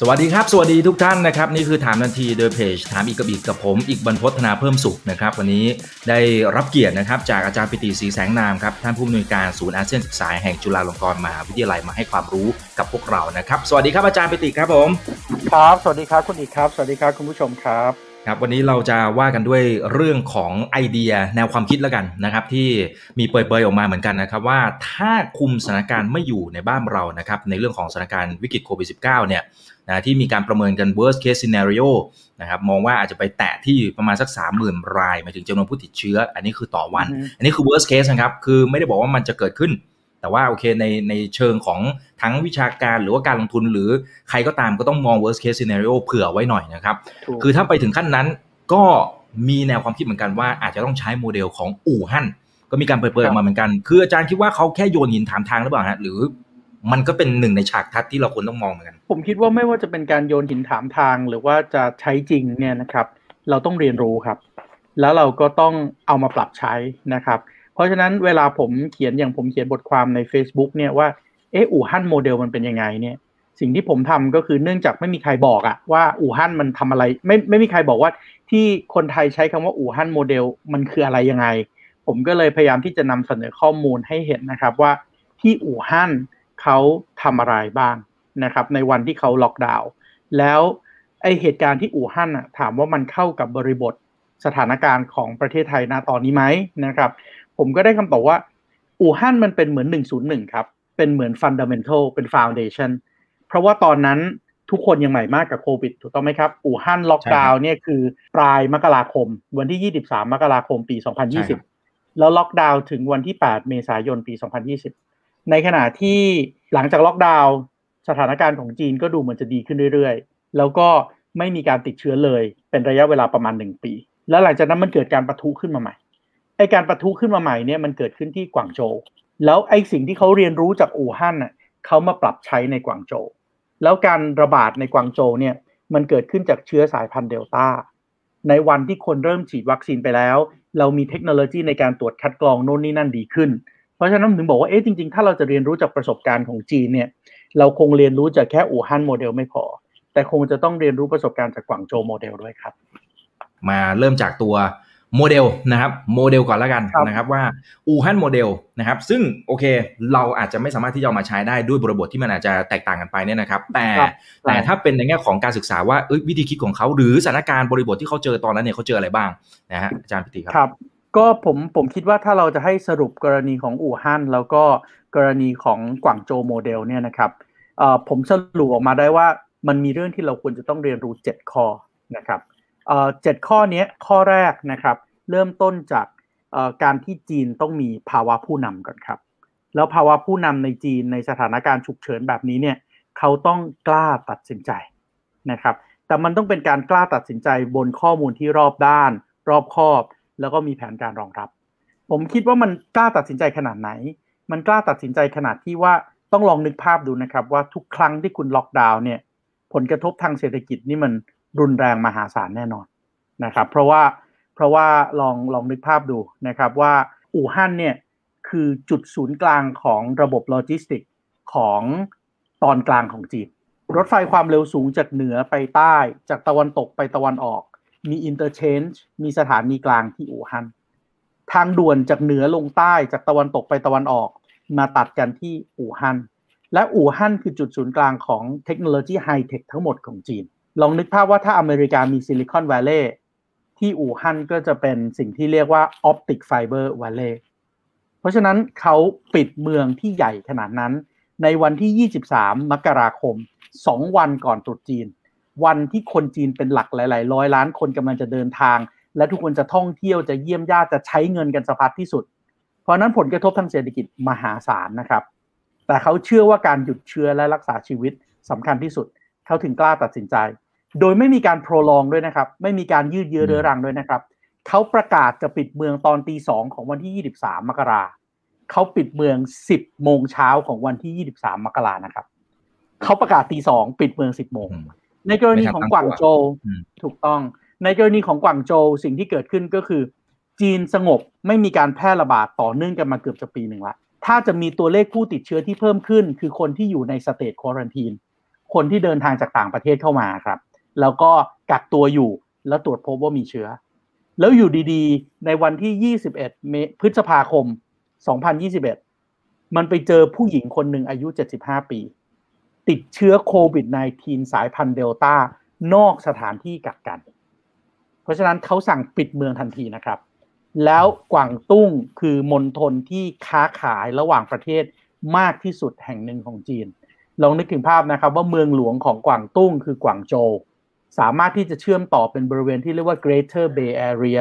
สวัสดีครับ สวัสดีทุกท่านนะครับ นี่คือถามทันทีโดยเพจถามอีกกับอีกกับผม อีกบรรพฒนาเพิ่มสุขนะครับ วันนี้ได้รับเกียรตินะครับ จากอาจารย์ปิติศรีแสงนามครับ ท่านผู้อำนวยการศูนย์อาเซียนศึกษาแห่งจุฬาลงกรณ์มหาวิทยาลัยมาให้ความรู้กับพวกเรานะครับ สวัสดีครับอาจารย์ปิติครับผม ครับ สวัสดีครับคุณอีกครับ สวัสดีครับคุณผู้ชมครับครับวันนี้เราจะว่ากันด้วยเรื่องของไอเดียแนวความคิดแล้วกันนะครับ ที่มีเปิดเผยออกมาเหมือนกันนะครับ ว่าถ้าคุมสถานการณ์ไม่อยู่ในบ้านเรานะครับในเรื่องของสถานการณ์วิกฤตโควิด -19 เนี่ย นะที่มีการประเมินกัน worst case scenario นะครับมองว่าอาจจะไปแตะที่ประมาณสัก 30,000 รายหมายถึงจำนวนผู้ติดเชื้อ อันนี้คือต่อวันอือฮึอันนี้คือ worst case นะครับ คือไม่ได้บอกว่ามันจะเกิดขึ้น แต่ว่าโอเคในในเชิงของทั้งวิชาการหรือว่าการลงทุนหรือใครก็ตามก็ต้องมอง worst case scenario เผื่อไว้หน่อยนะครับถูกคือถ้าไปถึงขั้นนั้นก็มีแนวความคิดเหมือนกันว่าอาจจะต้องใช้โมเดลของอู่ฮั่นก็มีการเปิดเผยออกมาเหมือนกัน คืออาจารย์คิดว่าเขาแค่โยนหินถามทางหรือเปล่าฮะหรือ มันก็เป็นหนึ่งในฉากทัศน์ที่เราควรต้องมองเหมือนกัน ผมคิดว่าไม่ว่าจะเป็นการโยนหินถามทางหรือว่าจะใช้จริงเนี่ยนะครับ เราต้องเรียนรู้ครับ แล้วเราก็ต้องเอามาปรับใช้นะครับ เพราะฉะนั้นเวลาผมเขียนอย่างผมเขียนบทความใน Facebook เนี่ยว่าเอออู่ฮั่นโมเดลมันเป็นยังไงเนี่ยสิ่งที่ผมทำก็คือเนื่องจากไม่มีใครบอกอะว่าอู่ฮั่นมันทำอะไร ไม่ไม่มีใครบอกว่าที่คนไทยใช้คำว่าอู่ฮั่นโมเดลมันคืออะไรยังไง ผมก็เลยพยายามที่จะนำเสนอข้อมูลให้เห็นนะครับว่าที่อู่ฮั่น เขาทำอะไรบ้างนะครับในวันที่เขาล็อกดาวน์แล้วไอเหตุการณ์ที่อู่ฮั่นอะถามว่ามันเข้ากับบริบทสถานการณ์ของประเทศไทยณตอนนี้ไหมนะครับ ผมก็ได้คำตอบว่าอู่ฮั่นมันเป็นเหมือน 101 ครับ เป็นเหมือนฟันดัมเ n นทัลเป็นฟ u n เดชันเพราะว่าตอนนั้นทุกคนยังใหม่มากกับโควิด ถูกต้องไหมครับ อู่ฮั่นล็อกดาวน์เนี่ยคือปลายมกราคม วันที่ 23 มกราคมปีใช่ครับ2020 แล้วล็อกดาวน์ถึงวันที่ 8 เมษายนปี 2020 ในขณะที่หลังจากล็อกดาวน์สถานการณ์ของจีนก็ดูเหมือนจะดีขึ้นเรื่อยๆ แล้วก็ไม่มีการติดเชื้อเลย เป็นระยะเวลาประมาณ1ปี แล้วหลังจากนั้นมันเกิดการประทุขึ้นมาใหม่ไอการประทุขึ้นมาใหม่เนี่ยมันเกิดขึ้นที่กวางโจวแล้วไอสิ่งที่เขาเรียนรู้จากอู่ฮั่นน่ะเขามาปรับใช้ในกวางโจวแล้วการระบาดในกวางโจวเนี่ยมันเกิดขึ้นจากเชื้อสายพันธุ์เดลต้าในวันที่คนเริ่มฉีดวัคซีนไปแล้ว เรามีเทคโนโลยีในการตรวจคัดกรองโน่นนี่นั่นดีขึ้น เพราะฉะนั้นผมถึงบอกว่าเอ๊ะจริงๆ ถ้าเราจะเรียนรู้จากประสบการณ์ของจีนเนี่ยเราคงเรียนรู้จากแค่อู่ฮั่นโมเดลไม่พอ แต่คงจะต้องเรียนรู้ประสบการณ์จากกวางโจวโมเดลด้วยครับ มาเริ่มจากตัวโมเดลนะครับโมเดลก่อนแล้วกันครับนะครับว่าอู่ฮั่นโมเดลนะครับซึ่งโอเคเราอาจจะไม่สามารถที่จะเอามาใช้ได้ด้วยบริบทที่มันอาจจะแตกต่างกันไปเนี่ยนะครับ แต่ครับแต่ถ้าเป็นในแง่ของการศึกษาว่าเอ้ยวิธีคิดของเขาหรือสถานการณ์บริบทที่เขาเจอตอนนั้นเนี่ยเขาเจออะไรบ้างนะฮะอาจารย์พิติครับครับ ก็ผมผมคิดว่าถ้าเราจะให้สรุปกรณีของอู่ฮั่นแล้วก็กรณีของกวางโจโมเดลเนี่ยนะครับผมสรุปออกมาได้ว่ามันมีเรื่องที่เราควรจะต้องเรียนรู้ 7 ข้อนะครับเจ็ดข้อนี้ข้อแรกนะครับเริ่มต้นจากการที่จีนต้องมีภาวะผู้นำก่อนครับ แล้วภาวะผู้นำในจีนในสถานการณ์ฉุกเฉินแบบนี้เนี่ยเขาต้องกล้าตัดสินใจนะครับ แต่มันต้องเป็นการกล้าตัดสินใจบนข้อมูลที่รอบด้าน รอบคอบ แล้วก็มีแผนการรองรับ ผมคิดว่ามันกล้าตัดสินใจขนาดไหน มันกล้าตัดสินใจขนาดที่ว่าต้องลองนึกภาพดูนะครับ ว่าทุกครั้งที่คุณล็อกดาวน์เนี่ย ผลกระทบทางเศรษฐกิจนี่มันรุนแรงมหาศาลแน่นอนนะครับ เพราะว่าเพราะว่าลองลองนึกภาพดูนะครับว่าอู่ฮั่นเนี่ยคือจุดศูนย์กลางของระบบโลจิสติกของตอนกลางของจีนรถไฟความเร็วสูงจากเหนือไปใต้ จากตะวันตกไปตะวันออก มี interchange มีสถานีกลางที่อู่ฮั่นทางด่วนจากเหนือลงใต้จากตะวันตกไปตะวันออกมาตัดกันที่อู่ฮั่นและอู่ฮั่นคือจุดศูนย์กลางของเทคโนโลยีไฮเทคทั้งหมดของจีน ลองนึกภาพว่าถ้าอเมริกามี Silicon Valley ที่อู่ฮั่นก็จะเป็นสิ่งที่เรียกว่า Optic Fiber Valley เพราะฉะนั้นเขาปิดเมืองที่ใหญ่ขนาดนั้น ในวันที่ 23 มกราคม 2 วันก่อนตรุษจีน วันที่คนจีนเป็นหลักหลาย ๆ ร้อยล้านคนกำลังจะเดินทาง และทุกคนจะท่องเที่ยวจะเยี่ยมญาติจะใช้เงินกันสะพัดที่สุด เพราะนั้นผลกระทบทางเศรษฐกิจมหาศาลนะครับ แต่เขาเชื่อว่าการหยุดเชื้อและรักษาชีวิตสำคัญที่สุด เขาถึงกล้าตัดสินใจ โดยไม่มีการโปรลองด้วยนะครับ ไม่มีการยืดเยื้อเรื้อรังด้วยนะครับเขาประกาศจะปิดเมืองตอนตีสองของวันที่ 23 มกราเขาปิดเมือง 10 โมงเช้าของวันที่ 23 มกรานะครับ เขาประกาศตีสองปิดเมือง 10 โมง ในกรณีของกวางโจวอืมถูกต้อง ในกรณีของกวางโจวสิ่งที่เกิดขึ้นก็คือ จีนสงบไม่มีการแพร่ระบาดต่อเนื่องกันมาเกือบจะปีหนึ่งละถ้าจะมีตัวเลขผู้ติดเชื้อที่เพิ่มขึ้น คือคนที่อยู่ในสเตจควอรันทีนคนที่เดินทางจากต่างประเทศเข้ามาครับ แล้วก็กักตัวอยู่แล้วตรวจพบว่ามีเชื้อ แล้วอยู่ดีๆ ในวันที่ 21เมพฤษภาคม 2021 มันไปเจอผู้หญิงคนหนึ่งอายุ 75 ปี ติดเชื้อโควิด -19 สายพันธุ์เดลต้านอกสถานที่กักกัน เพราะฉะนั้นเขาสั่งปิดเมืองทันทีนะครับ แล้วกวางตุ้งคือมณฑลที่ค้าขายระหว่างประเทศมากที่สุดแห่งหนึ่งของจีน ลองนึกถึงภาพนะครับ ว่าเมืองหลวงของกวางตุ้งคือกวางโจวสามารถที่จะเชื่อมต่อเป็นบริเวณที่เรียกว่า Greater Bay Area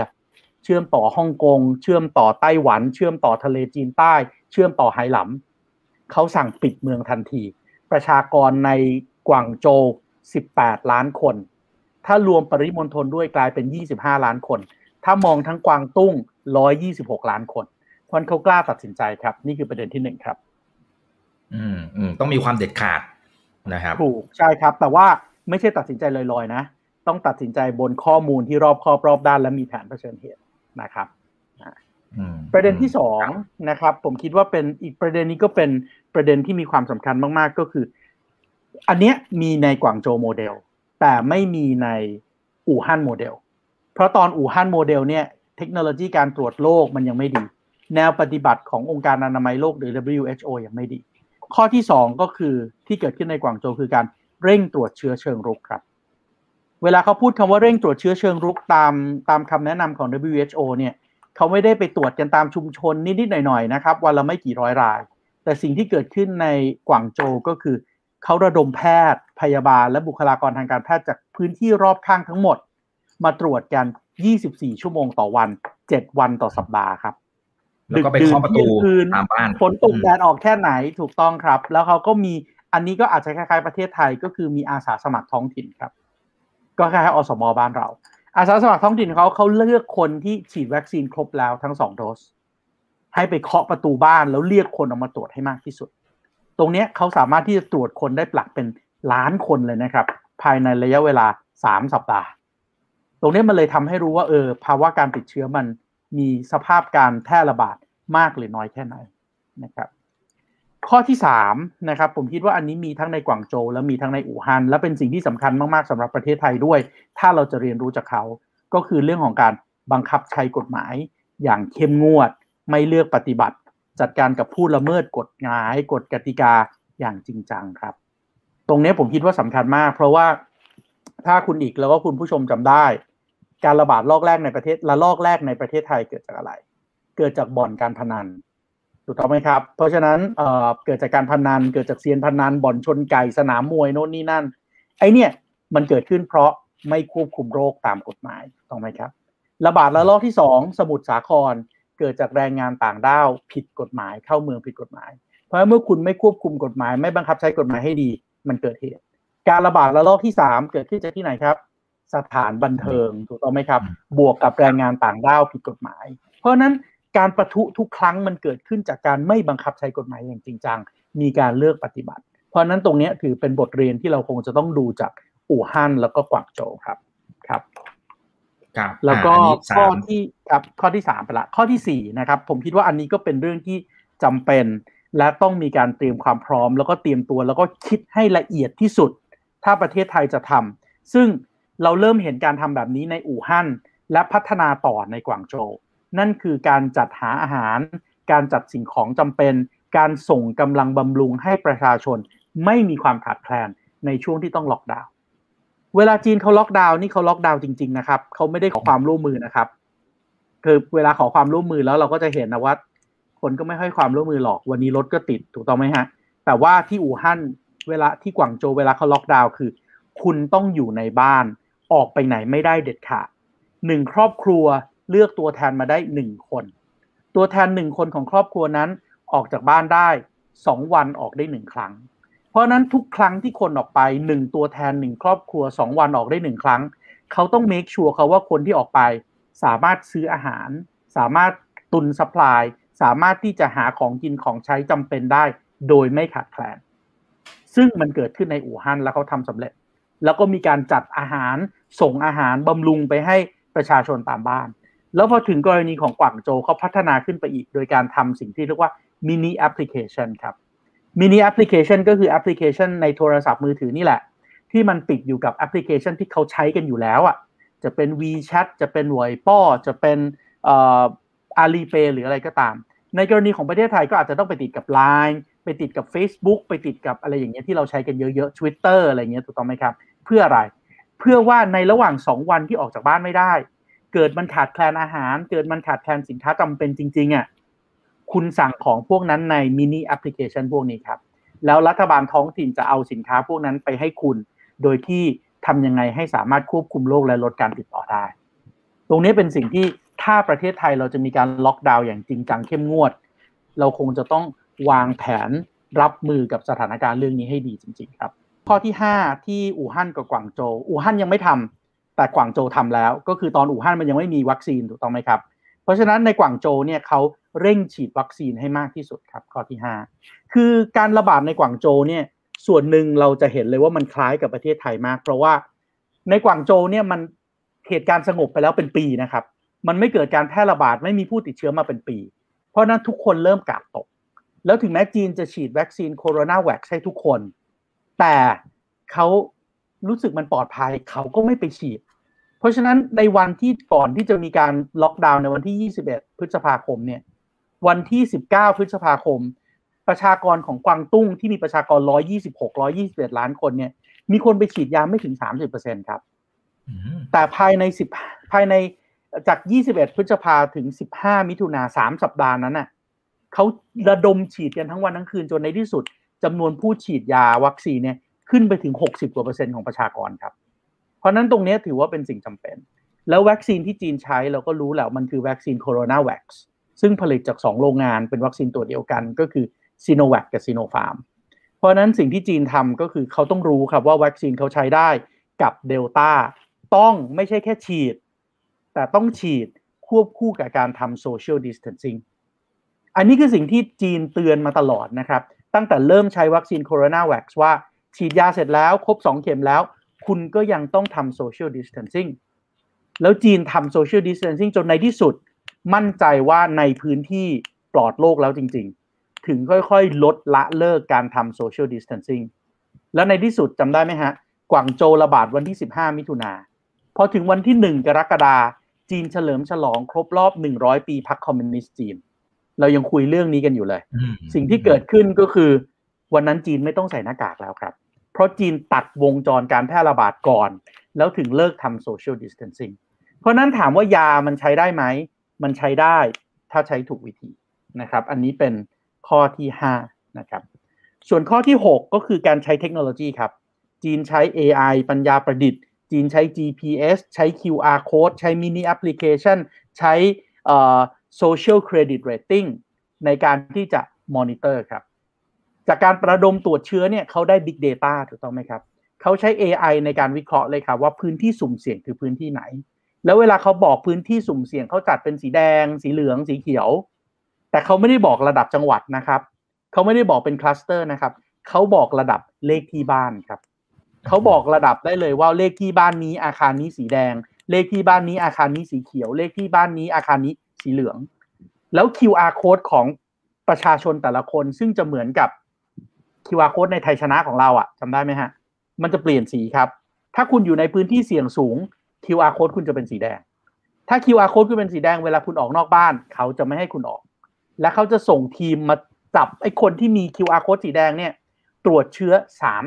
เชื่อมต่อฮ่องกง เชื่อมต่อไต้หวัน เชื่อมต่อทะเลจีนใต้ เชื่อมต่อไหหลำเขาสั่งปิดเมืองทันที ประชากรในกวางโจว 18 ล้านคน ถ้ารวมปริมณฑลด้วยกลายเป็น 25 ล้านคน ถ้ามองทั้งกวางตุ้ง 126 ล้านคนเพราะเขากล้าตัดสินใจครับ นี่คือประเด็นที่หนึ่งครับ อืมอืมต้องมีความเด็ดขาดนะครับถูกใช่ครับ แต่ว่าไม่ใช่ตัดสินใจลอยๆนะ ต้องตัดสินใจบนข้อมูลที่รอบคอบรอบด้านและมีแผนเผชิญเหตุนะครับ ประเด็นที่สองนะครับ ผมคิดว่าเป็นอีกประเด็นนี้ก็เป็นประเด็นที่มีความสำคัญมาก ๆ ก็คือ อันเนี้ยมีในกวางโจโมเดล แต่ไม่มีในอู่ฮั่นโมเดล เพราะตอนอู่ฮั่นโมเดลเนี่ยเทคโนโลยีการตรวจโรคมันยังไม่ดี แนวปฏิบัติขององค์การอนามัยโลกหรือ WHO ยังไม่ดี ข้อที่สองก็คือที่เกิดขึ้นในกวางโจคือการเร่งตรวจเชื้อเชิงรุกครับ เวลาเขาพูดคำว่าเร่งตรวจเชื้อเชิงรุกตามตามคำแนะนำของ WHO เนี่ย เขาไม่ได้ไปตรวจกันตามชุมชนนิดๆหน่อยๆนะครับวันละไม่กี่ร้อยราย แต่สิ่งที่เกิดขึ้นในกวางโจวก็คือเขาระดมแพทย์พยาบาลและบุคลากรทางการแพทย์จากพื้นที่รอบข้างทั้งหมด มาตรวจกัน 24 ชั่วโมงต่อวัน 7 วันต่อสัปดาห์ครับแล้วก็ไปเคาะประตูตามบ้านฝนตกแดดออกแค่ไหนถูกต้องครับ แล้วเขาก็มีอันนี้ก็อาจจะคล้ายๆประเทศไทยก็คือมีอาสาสมัครท้องถิ่นครับ ก็คล้ายๆอสมบ้านเรา อาสาสมัครท้องถิ่นเขาเขาเลือกคนที่ฉีดวัคซีนครบแล้วทั้งสองโดส ให้ไปเคาะประตูบ้านแล้วเรียกคนออกมาตรวจให้มากที่สุด ตรงนี้เขาสามารถที่จะตรวจคนได้ปลักเป็นล้านคนเลยนะครับ ภายในระยะเวลาสามสัปดาห์ ตรงนี้มันเลยทำให้รู้ว่าเออภาวะการติดเชื้อมันมีสภาพการแพร่ระบาดมากหรือน้อยแค่ไหนนะครับ ข้อที่สามนะครับผมคิดว่าอันนี้มีทั้งในกวางโจวและมีทั้งในอู่ฮั่นและเป็นสิ่งที่สำคัญมากๆสำหรับประเทศไทยด้วย ถ้าเราจะเรียนรู้จากเขา ก็คือเรื่องของการบังคับใช้กฎหมาย อย่างเข้มงวด ไม่เลือกปฏิบัติ จัดการกับผู้ละเมิดกฎหมายกฎกติกาอย่างจริงจังครับ ตรงนี้ผมคิดว่าสำคัญมาก เพราะว่าถ้าคุณอีกแล้วก็คุณผู้ชมจำได้ การระบาดรอบแรกในประเทศละลอกแรกในประเทศไทยเกิดจากอะไร เกิดจากบ่อนการพนัน ถูกต้องไหมครับ เพราะฉะนั้นเเกิดจากการพนันเกิดจากเซียนพนันบ่อนชนไก่สนามมวยโน่นนี่นั่น ไอเนี่ยมันเกิดขึ้นเพราะไม่ควบคุมโรคตามกฎหมายถูกไหมครับ ระบาดระลอกที่สองสมุทรสาครเกิดจากแรงงานต่างด้าวผิดกฎหมายเข้าเมืองผิดกฎหมาย เพราะเมื่อคุณไม่ควบคุมกฎหมาย ไม่บังคับใช้กฎหมายให้ดี มันเกิดเหตุ การระบาดระลอกที่สามเกิดขึ้นจากที่ไหนครับ สถานบันเทิงถูกต้องไหมครับ บวกกับแรงงานต่างด้าวผิดกฎหมาย เพราะนั้น การประทุทุกครั้งมันเกิดขึ้นจากการไม่บังคับใช้กฎหมายอย่างจริงจัง มีการเลือกปฏิบัติ เพราะนั้นตรงนี้ถือเป็นบทเรียนที่เราคงจะต้องดูจากอู่ฮั่นแล้วก็กวางโจวครับครับครับแล้วก็ข้อที่ครับข้อที่สามไปละข้อที่สี่นะครับ ผมคิดว่าอันนี้ก็เป็นเรื่องที่จำเป็น และต้องมีการเตรียมความพร้อม แล้วก็เตรียมตัวแล้วก็คิดให้ละเอียดที่สุด ถ้าประเทศไทยจะทำซึ่งเราเริ่มเห็นการทำแบบนี้ในอู่ฮั่นและพัฒนาต่อในกวางโจว นั่นคือการจัดหาอาหาร การจัดสิ่งของจำเป็น การส่งกำลังบำรุงให้ประชาชน ไม่มีความขาดแคลนในช่วงที่ต้องล็อกดาวน์เวลาจีนเขาล็อกดาวน์นี่เขาล็อกดาวน์จริง ๆ นะครับเขาไม่ได้ขอความร่วมมือนะครับ คือเวลาขอความร่วมมือแล้วเราก็จะเห็นนะว่าคนก็ไม่ให้ความร่วมมือหรอกวันนี้รถก็ติดถูกต้องไหมฮะ แต่ว่าที่อู่ฮั่นเวลาที่กวางโจวเวลาเขาล็อกดาวน์คือ คุณต้องอยู่ในบ้านออกไปไหนไม่ได้เด็ดขาดหนึ่งครอบครัว เลือกตัวแทนมาได้หนึ่งคน ตัวแทนหนึ่งคนของครอบครัวนั้นออกจากบ้านได้สองวันออกได้หนึ่งครั้ง เพราะนั้นทุกครั้งที่คนออกไปหนึ่งตัวแทนหนึ่งครอบครัวสองวันออกได้หนึ่งครั้ง เขาต้องเมคชัวร์เขาว่าคนที่ออกไป สามารถซื้ออาหาร สามารถตุนสป라이สามารถที่จะหาของกินของใช้จำเป็นได้ โดยไม่ขาดแคลน ซึ่งมันเกิดขึ้นในอู่ฮั่นแล้วเขาทำสำเร็จ แล้วก็มีการจัดอาหารส่งอาหารบำรุงไปให้ประชาชนตามบ้าน แล้วพอถึงกรณีของกวางโจเขาพัฒนาขึ้นไปอีก โดยการทำสิ่งที่เรียกว่าmini application ครับ mini application ก็คือแอปพลิเคชันในโทรศัพท์มือถือนี่แหละ ที่มันติดอยู่กับแอปพลิเคชันที่เขาใช้กันอยู่แล้วอะจะเป็น WeChat จะเป็นวยป้อจะเป็น Alipay หรืออะไรก็ตาม ในกรณีของประเทศไทยก็อาจจะต้องไปติดกับ Line ไปติดกับ Facebook ไปติดกับอะไรอย่างเงี้ยที่เราใช้กันเยอะๆ Twitter อะไรเงี้ยถูกต้องไหมครับ เพื่ออะไร เพื่อว่าในระหว่าง 2 วันที่ออกจากบ้านไม่ได้ เกิดมันขาดแคลนอาหาร เกิดมันขาดแคลนสินค้าจำเป็นจริง ๆอะคุณสั่งของพวกนั้นในมินิแอปพลิเคชันพวกนี้ครับ แล้วรัฐบาลท้องถิ่นจะเอาสินค้าพวกนั้นไปให้คุณ โดยที่ทำยังไงให้สามารถควบคุมโรคและลดการติดต่อได้ ตรงนี้เป็นสิ่งที่ถ้าประเทศไทยเราจะมีการล็อกดาวน์อย่างจริงจังเข้มงวด เราคงจะต้องวางแผนรับมือกับสถานการณ์เรื่องนี้ให้ดีจริง ๆ ครับ ข้อที่ 5 ที่อู่ฮั่นกับกวางโจวอู่ฮั่นยังไม่ทำ แต่กวางโจวทำแล้ว ก็คือตอนอู่ฮั่นมันยังไม่มีวัคซีนถูกต้องไหมครับ เพราะฉะนั้นในกวางโจเนี่ยเขาเร่งฉีดวัคซีนให้มากที่สุดครับข้อที่ 5 คือการระบาดในกวางโจเนี่ยส่วนหนึ่งเราจะเห็นเลยว่ามันคล้ายกับประเทศไทยมาก เพราะว่าในกวางโจเนี่ยมันเหตุการณ์สงบไปแล้วเป็นปีนะครับ มันไม่เกิดการแพร่ระบาดไม่มีผู้ติดเชื้อมาเป็นปี เพราะนั้นทุกคนเริ่มกาดตก แล้วถึงแม้จีนจะฉีดวัคซีนโคโรนาแวคให้ทุกคน แต่เขา รู้สึกมันปลอดภัยเขาก็ไม่ไปฉีด เพราะฉะนั้นในวันที่ก่อนที่จะมีการล็อกดาวน์ในวันที่ 21 พฤษภาคมเนี่ย วันที่ 19 พฤษภาคม ประชากรของกวางตุ้งที่มีประชากร 126 121 ล้านคนเนี่ย มีคนไปฉีดยาไม่ถึง 30%ครับ แต่ภายใน10ภายในจาก 21 พฤษภาถึง 15 มิถุนา3สัปดาห์นั้นน่ะเขาระดมฉีดกันทั้งวันทั้งคืนจนในที่สุดจำนวนผู้ฉีดยาวัคซีนเนี่ย ขึ้นไปถึง 60กว่าเปอร์เซ็นต์ของประชากรครับ เพราะนั้นตรงนี้ถือว่าเป็นสิ่งจำเป็น แล้ววัคซีนที่จีนใช้เราก็รู้แล้วมันคือวัคซีน CoronaVac ซึ่งผลิตจาก 2 โรงงานเป็นวัคซีนตัวเดียวกันก็คือซีโนแวคกับ Sinopharm เพราะนั้นสิ่งที่จีนทำก็คือเขาต้องรู้ครับว่าวัคซีนเขาใช้ได้กับเดลต้าต้องไม่ใช่แค่ฉีด แต่ต้องฉีดควบคู่กับการทำ social distancing อันนี้คือสิ่งที่จีนเตือนมาตลอดนะครับ ตั้งแต่เริ่มใช้วัคซีน CoronaVac ว่า ฉีดยาเสร็จแล้วครบ 2 เข็มแล้ว คุณก็ยังต้องทำ social distancing แล้วจีนทำ social distancing จนในที่สุด มั่นใจว่าในพื้นที่ปลอดโรคแล้วจริง ๆ ถึงค่อยๆ ลดละเลิกการทำ social distancing แล้วในที่สุดจำได้ไหมฮะ กวางโจวระบาดวันที่ 15 มิถุนาพอถึงวันที่ 1 กรกฎาจีนเฉลิมฉลองครบรอบ 100 ปีพรรคคอมมิวนิสต์จีน เรายังคุยเรื่องนี้กันอยู่เลย สิ่งที่เกิดขึ้นก็คือ วันนั้นจีนไม่ต้องใส่หน้ากากแล้วครับ เพราะจีนตัดวงจรการแพร่ระบาดก่อน แล้วถึงเลิกทำ social distancing เพราะนั้นถามว่ายามันใช้ได้ไหม มันใช้ได้ถ้าใช้ถูกวิธีนะครับ อันนี้เป็นข้อที่ 5 นะครับ ส่วนข้อที่ 6 ก็คือการใช้เทคโนโลยีครับ จีนใช้ AI ปัญญาประดิษฐ์ จีนใช้ GPS ใช้ QR code ใช้มินิแอปพลิเคชันใช้ social credit rating ในการที่จะมอนิเตอร์ครับ จากการประดมตรวจเชื้อเนี่ยเขาได้ Big Data ถูกต้องไหมครับเขาใช้ AI ในการวิเคราะห์เลยครับว่าพื้นที่สุ่มเสี่ยงคือพื้นที่ไหน แล้วเวลาเขาบอกพื้นที่สุ่มเสี่ยงเขาจัดเป็นสีแดง สีเหลืองสีเขียว แต่เขาไม่ได้บอกระดับจังหวัดนะครับเขาไม่ได้บอกเป็นคลัสเตอร์นะครับเขาบอกระดับเลขที่บ้านครับเขาบอกระดับได้เลยว่าเลขที่บ้านนี้อาคารนี้สีแดง เลขที่บ้านนี้อาคารนี้สีเขียว เลขที่บ้านนี้อาคารนี้สีเหลือง แล้ว QR code ของประชาชนแต่ละคนซึ่งจะเหมือนกับ QR code ในไทยชนะของเราอะจำได้ไหมฮะ มันจะเปลี่ยนสีครับ ถ้าคุณอยู่ในพื้นที่เสี่ยงสูง QR code คุณจะเป็นสีแดง ถ้า QR code คุณเป็นสีแดงเวลาคุณออกนอกบ้าน เขาจะไม่ให้คุณออก และเขาจะส่งทีมมาจับไอ้คนที่มี QR code สีแดงเนี่ย ตรวจเชื้อ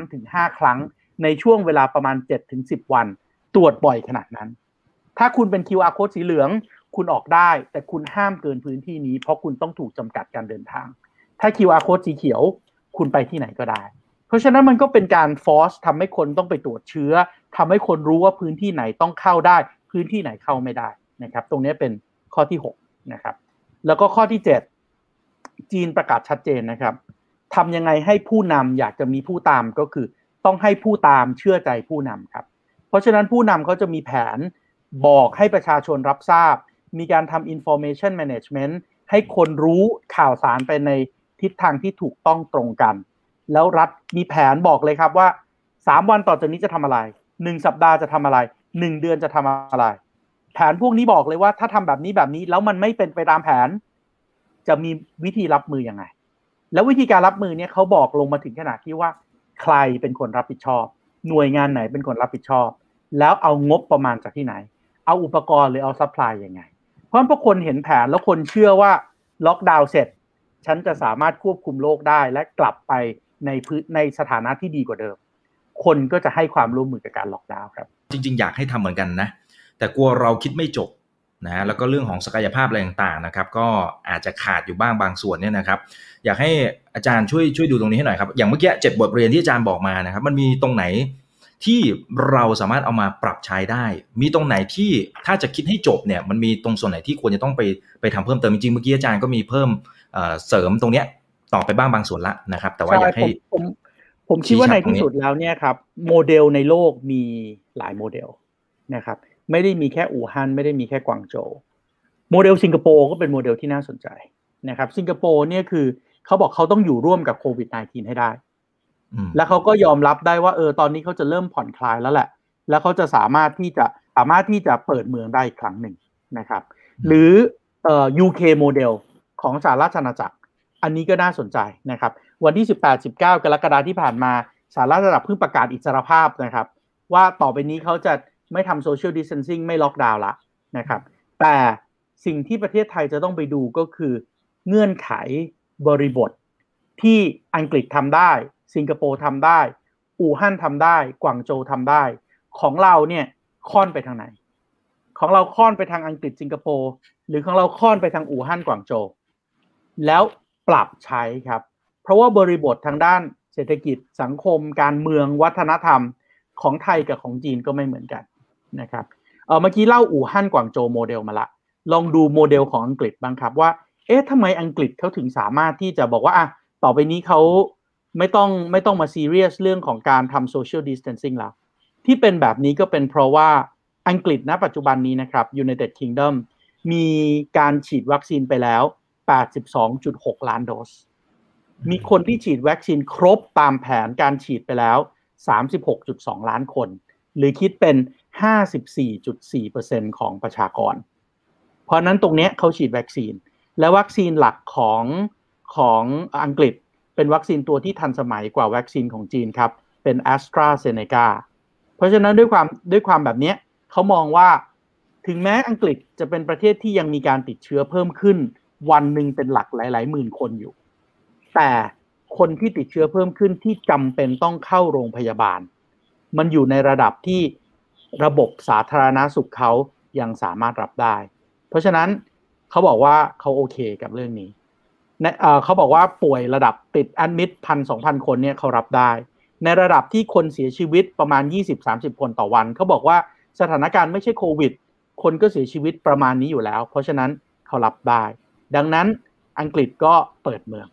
3-5 ครั้ง ในช่วงเวลาประมาณ 7-10 วัน ตรวจบ่อยขนาดนั้น ถ้าคุณเป็น QR code สีเหลือง คุณออกได้ แต่คุณห้ามเกินพื้นที่นี้ เพราะคุณต้องถูกจำกัดการเดินทาง ถ้า QR code สีเขียว คุณไปที่ไหนก็ได้ เพราะฉะนั้นมันก็เป็นการฟอสทำให้คนต้องไปตรวจเชื้อทำให้คนรู้ว่าพื้นที่ไหนต้องเข้าได้ พื้นที่ไหนเข้าไม่ได้นะครับ ตรงนี้เป็นข้อที่6นะครับ แล้วก็ข้อที่ 7 จีนประกาศชัดเจนนะครับทำยังไงให้ผู้นำอยากจะมีผู้ตามก็คือ ต้องให้ผู้ตามเชื่อใจผู้นำครับ เพราะฉะนั้นผู้นำเขาจะมีแผนบอกให้ประชาชนรับทราบ มีการทำ information management ให้คนรู้ข่าวสารไปใน ทิศทางที่ถูกต้องตรงกัน แล้วรัฐมีแผนบอกเลยครับว่า 3 วันต่อจากนี้จะทำอะไรหนึ่งสัปดาห์จะทำอะไรหนึ่งเดือนจะทำอะไร แผนพวกนี้บอกเลยว่าถ้าทำแบบนี้แบบนี้แล้วมันไม่เป็นไปตามแผน จะมีวิธีรับมือยังไง แล้ววิธีการรับมือเนี่ยเขาบอกลงมาถึงขนาดที่ว่า ใครเป็นคนรับผิดชอบ หน่วยงานไหนเป็นคนรับผิดชอบ แล้วเอางบประมาณจากที่ไหน เอาอุปกรณ์หรือเอา supply ยังไง เพราะพอคนเห็นแผนแล้วคนเชื่อว่าล็อกดาวน์เสร็จ ฉันจะสามารถควบคุมโรคได้และกลับไปในพื้นในสถานะที่ดีกว่าเดิม คนก็จะให้ความร่วมมือกับการล็อกดาวน์ครับ จริง ๆ อยากให้ทำเหมือนกันนะ แต่กลัวเราคิดไม่จบนะแล้วก็เรื่องของศักยภาพอะไรต่างๆนะครับ ก็อาจจะขาดอยู่บ้างบางส่วนเนี่ยนะครับ อยากให้อาจารย์ช่วยช่วยดูตรงนี้ให้หน่อยครับ อย่างเมื่อกี้เจ็ดบทเรียนที่อาจารย์บอกมานะครับ มันมีตรงไหน ที่เราสามารถเอามาปรับใช้ได้ มีตรงไหนที่ถ้าจะคิดให้จบเนี่ยมันมีตรงส่วนไหนที่ควรจะต้องไปไปทำเพิ่มเติมจริงๆเมื่อกี้อาจารย์ก็มีเพิ่มเสริมตรงเนี้ยต่อไปบ้างบางส่วนละนะครับ แต่ว่าอยากให้ผมผมคิดว่าในที่สุดแล้วเนี่ยครับโมเดลในโลกมีหลายโมเดลนะครับ ไม่ได้มีแค่อู่ฮั่นไม่ได้มีแค่กวางโจวโมเดลสิงคโปร์ก็เป็นโมเดลที่น่าสนใจนะครับ สิงคโปร์เนี่ยคือเขาบอกเขาต้องอยู่ร่วมกับโควิด -19 ให้ได้ แล้วเขาก็ยอมรับได้ว่าเออตอนนี้เขาจะเริ่มผ่อนคลายแล้วแหละ แล้วเขาจะสามารถที่จะสามารถที่จะเปิดเมืองได้อีกครั้งหนึ่งนะครับ หรือเอ่อ UK โมเดลของสหราชอาณาจักร อันนี้ก็น่าสนใจนะครับ วันที่ 18-19 กรกฎาคมที่ผ่านมาสหราชอาณาจักรเพิ่งประกาศอิสรภาพนะครับ ว่าต่อไปนี้เขาจะไม่ทำ social distancing ไม่ล็อกดาวน์ละนะครับ แต่สิ่งที่ประเทศไทยจะต้องไปดูก็คือเงื่อนไขบริบทที่อังกฤษทำได้ สิงคโปร์ทำได้ อู่ฮั่นทำได้ กวางโจวทำได้ ของเราเนี่ยค่อนไปทางไหน ของเราค่อนไปทางอังกฤษสิงคโปร์หรือของเราค่อนไปทางอู่ฮั่นกวางโจวแล้วปรับใช้ครับ เพราะว่าบริบททางด้านเศรษฐกิจสังคม การเมืองวัฒนธรรมของไทยกับของจีนก็ไม่เหมือนกันนะครับเออเมื่อกี้เล่าอู่ฮั่นกวางโจวโมเดลมาละ ลองดูโมเดลของอังกฤษบ้างครับว่า เอ๊ะทำไมอังกฤษเขาถึงสามารถที่จะบอกว่าอะต่อไปนี้เขา ไม่ต้องไม่ต้องมาซีเรียสเรื่องของการทำ social distancing แล้ว ที่เป็นแบบนี้ก็เป็นเพราะว่าอังกฤษณปัจจุบันนี้นะครับ United Kingdom มีการฉีดวัคซีนไปแล้ว 82.6 ล้านโดส มีคนที่ฉีดวัคซีนครบตามแผนการฉีดไปแล้ว 36.2 ล้านคน หรือคิดเป็น 54.4%ของประชากร เพราะนั้นตรงนี้เขาฉีดวัคซีน และวัคซีนหลักของของอังกฤษ เป็นวัคซีนตัวที่ทันสมัยกว่าวัคซีนของจีนครับเป็น a s t r a z เซ e c a เพราะฉะนั้นด้วยความด้วยความแบบนี้เขามองว่าถึงแม้อังกฤษจะเป็นประเทศที่ยังมีการติดเชื้อเพิ่มขึ้น วันหนึ่งเป็นหลักหลาย ๆ หมื่นคนอยู่ แต่คนที่ติดเชื้อเพิ่มขึ้นที่จำเป็นต้องเข้าโรงพยาบาล มันอยู่ในระดับที่ระบบสาธารณาสุขเขายังสามารถรับได้ เพราะฉะนั้นเขาบอกว่าเขาโอเคกับเรื่องนี้ เขาบอกว่าป่วยระดับติดแอดมิดพันสองพันคนเนี่ยเขารับได้ ในระดับที่คนเสียชีวิตประมาณ 20-30 คนต่อวัน เขาบอกว่าสถานการณ์ไม่ใช่โควิด คนก็เสียชีวิตประมาณนี้อยู่แล้ว เพราะฉะนั้นเขารับได้ ดังนั้นอังกฤษก็เปิดเมือง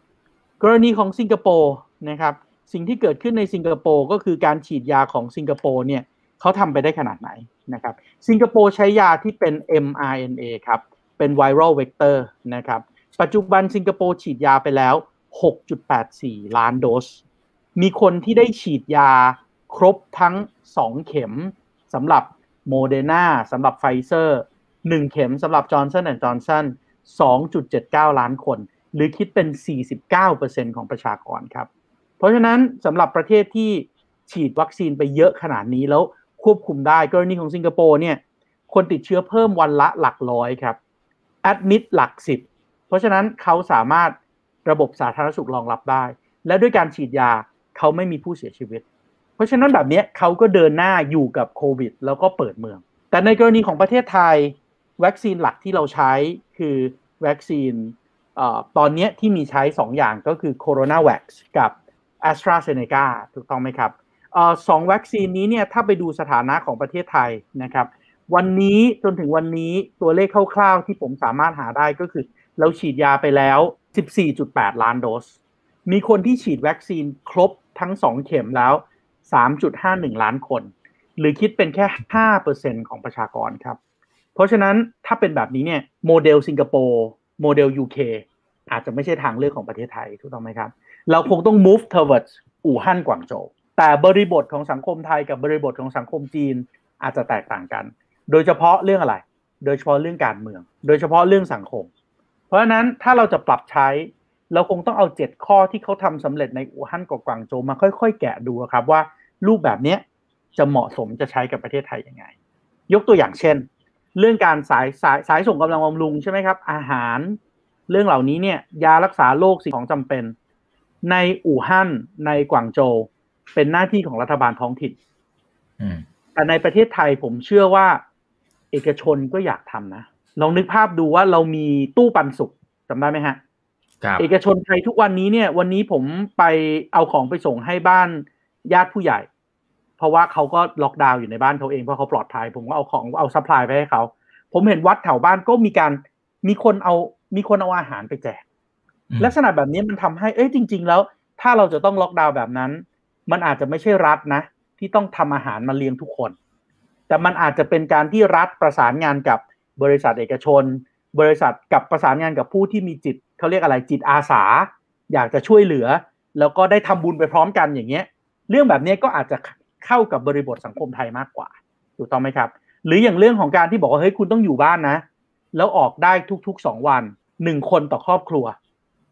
กรณีของสิงคโปร์นะครับสิ่งที่เกิดขึ้นในสิงคโปร์ก็คือการฉีดยาของสิงคโปร์เนี่ยเขาทำไปได้ขนาดไหนนะครับสิงคโปร์ใช้ยาที่เป็น mRNA ครับเป็น viral vector นะครับ ปัจจุบันสิงคโปร์ฉีดยาไปแล้ว 6.84 ล้านโดส มีคนที่ได้ฉีดยาครบทั้ง 2 เข็มสำหรับโมเดอร์นาสำหรับไฟเซอร์1เข็มสำหรับจอร์นสันแอนด์จอร์นสัน2.79 ล้านคน หรือคิดเป็น 49%ของประชากรครับ เพราะฉะนั้นสำหรับประเทศที่ฉีดวัคซีนไปเยอะขนาดนี้แล้วควบคุมได้กรณีของสิงคโปร์เนี่ยคนติดเชื้อเพิ่มวันละหลักร้อยครับแอดมิดหลักสิบ เพราะฉะนั้นเขาสามารถระบบสาธารณสุขรองรับได้ และด้วยการฉีดยาเขาไม่มีผู้เสียชีวิต เพราะฉะนั้นแบบนี้เขาก็เดินหน้าอยู่กับโควิด แล้วก็เปิดเมือง แต่ในกรณีของประเทศไทย วัคซีนหลักที่เราใช้คือวัคซีนอตอนนี้ที่มีใช้ 2 อย่างก็คือโคโรนาวัคกับ a s t r a z เซ e c a ถูกต้องไหมครับสองวัคซีนนี้เนี่ยถ้าไปดูสถานะของประเทศไทยนะครับ วันนี้จนถึงวันนี้ตัวเลขคร่าวๆที่ผมสามารถหาได้ก็คือ เราฉีดยาไปแล้ว 14.8 ล้านโดส มีคนที่ฉีดวัคซีนครบทั้ง 2 เข็มแล้ว 3.51 ล้านคน หรือคิดเป็นแค่ 5%ของประชากรครับ เพราะฉะนั้นถ้าเป็นแบบนี้เนี่ยโมเดลสิงคโปร์โมเดล UK อาจจะไม่ใช่ทางเลือกของประเทศไทยถูกต้องไหมครับ เราคงต้อง move towards อู่ฮั่นกวางโจวแต่บริบทของสังคมไทยกับบริบทของสังคมจีนอาจจะแตกต่างกัน โดยเฉพาะเรื่องอะไร โดยเฉพาะเรื่องการเมือง โดยเฉพาะเรื่องสังคม เพราะฉะนั้นถ้าเราจะปรับใช้ เราคงต้องเอาเจ็ดข้อที่เขาทำสำเร็จในอู่ฮั่นกับกวางโจวมาค่อยๆ แกะดูครับว่ารูปแบบนี้จะเหมาะสมจะใช้กับประเทศไทยยังไง ยกตัวอย่างเช่น เรื่องการสายสายสายส่งกำลังบำรุงใช่ไหมครับ อาหาร เรื่องเหล่านี้เนี่ยยารักษาโรคสิ่งของจำเป็น ในอู่ฮั่นในกวางโจวเป็นหน้าที่ของรัฐบาลท้องถิ่นแต่ในประเทศไทยผมเชื่อว่า เอกชนก็อยากทำนะ ลองนึกภาพดูว่าเรามีตู้ปันสุกจำได้ไหมฮะเอกชนไทยทุกวันนี้เนี่ย วันนี้ผมไปเอาของไปส่งให้บ้านญาติผู้ใหญ่ เพราะว่าเขาก็ล็อกดาวน์อยู่ในบ้านเขาเองเพราะเขาปลอดภัย ผมก็เอาของเอา supply ไปให้เขา ผมเห็นวัดแถวบ้านก็มีการมีคนเอามีคนเอาอาหารไปแจก ลักษณะแบบนี้มันทำให้เอ้ยจริง ๆ แล้ว ถ้าเราจะต้องล็อกดาวน์แบบนั้น มันอาจจะไม่ใช่รัฐนะ ที่ต้องทำอาหารมาเลี้ยงทุกคน แต่มันอาจจะเป็นการที่รัฐประสานงานกับ บริษัทเอกชน บริษัทกับประสานงานกับผู้ที่มีจิตเขาเรียกอะไรจิตอาสา อยากจะช่วยเหลือ แล้วก็ได้ทำบุญไปพร้อมกันอย่างเงี้ย เรื่องแบบนี้ก็อาจจะเข้ากับบริบทสังคมไทยมากกว่าถูกต้องไหมครับ หรืออย่างเรื่องของการที่บอกว่าเฮ้ยคุณต้องอยู่บ้านนะ แล้วออกได้ทุกๆสองวันหนึ่งคนต่อครอบครัว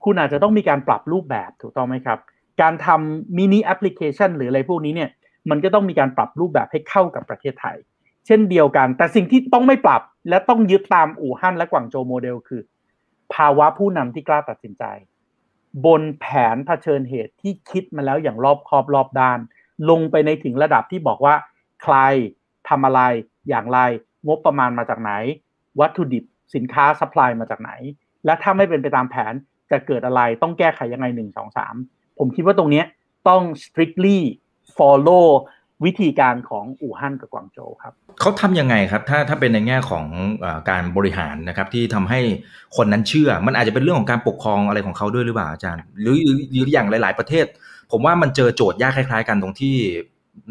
คุณอาจจะต้องมีการปรับรูปแบบถูกต้องไหมครับ การทำมินิแอปพลิเคชันหรืออะไรพวกนี้เนี่ยมันก็ต้องมีการปรับรูปแบบให้เข้ากับประเทศไทย เช่นเดียวกัน แต่สิ่งที่ต้องไม่ปรับ และต้องยึดตามอู่ฮั่นและกวางโจโมเดลคือ ภาวะผู้นำที่กล้าตัดสินใจ บนแผนเผชิญเหตุที่คิดมาแล้วอย่างรอบคอบรอบด้าน ลงไปในถึงระดับที่บอกว่า ใครทำอะไรอย่างไร งบประมาณมาจากไหน วัตถุดิบสินค้าซัพพลายมาจากไหน และถ้าไม่เป็นไปตามแผนจะเกิดอะไรต้องแก้ไขยังไงหนึ่งสองสามผมคิดว่าตรงนี้ต้อง strictly follow วิธีการของอู่ฮั่นกับกวางโจวครับเขาทำยังไงครับ ถ้าถ้าเป็นในแง่ของอการบริหารนะครับ ที่ทำให้คนนั้นเชื่อ มันอาจจะเป็นเรื่องของการปกครองอะไรของเขาด้วยหรือเปล่าอาจารย์ หรือหรืออย่างหลาย ๆ ประเทศ ผมว่ามันเจอโจทย์ยากคล้าย ๆ กันตรงที่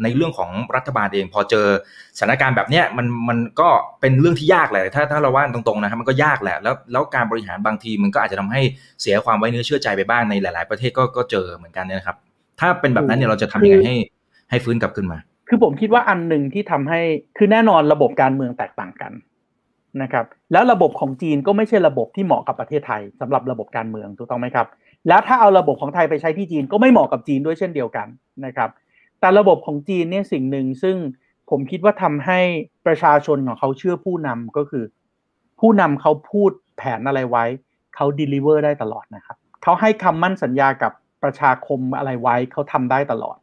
ในเรื่องของรัฐบาลเองพอเจอสถานการณ์แบบเนี้ยมันมันก็เป็นเรื่องที่ยากแหละถ้าถ้าเราว่าตรงๆนะครับมันก็ยากแหละแล้วแล้วการบริหารบางทีมันก็อาจจะทำให้เสียความไว้เนื้อเชื่อใจไปบ้างในหลาย ๆ ประเทศก็ก็เจอเหมือนกันนะครับ ถ้าเป็นแบบนั้นเนี่ยเราจะทำยังไงให้ ให้ฟื้นกลับขึ้นมา คือผมคิดว่าอันหนึ่งที่ทำให้คือแน่นอนระบบการเมืองแตกต่างกันนะครับแล้วระบบของจีนก็ไม่ใช่ระบบที่เหมาะกับประเทศไทยสำหรับระบบการเมืองถูกต้องไหมครับ แล้วถ้าเอาระบบของไทยไปใช้ที่จีนก็ไม่เหมาะกับจีนด้วยเช่นเดียวกันนะครับ แต่ระบบของจีนเนี่ยสิ่งหนึ่งซึ่งผมคิดว่าทำให้ประชาชนของเขาเชื่อผู้นำก็คือ ผู้นำเขาพูดแผนอะไรไว้เขาดลิเวอร์ได้ตลอดนะครับเขาให้คำมั่นสัญญากับประชาคมอะไรไว้เขาทำได้ตลอด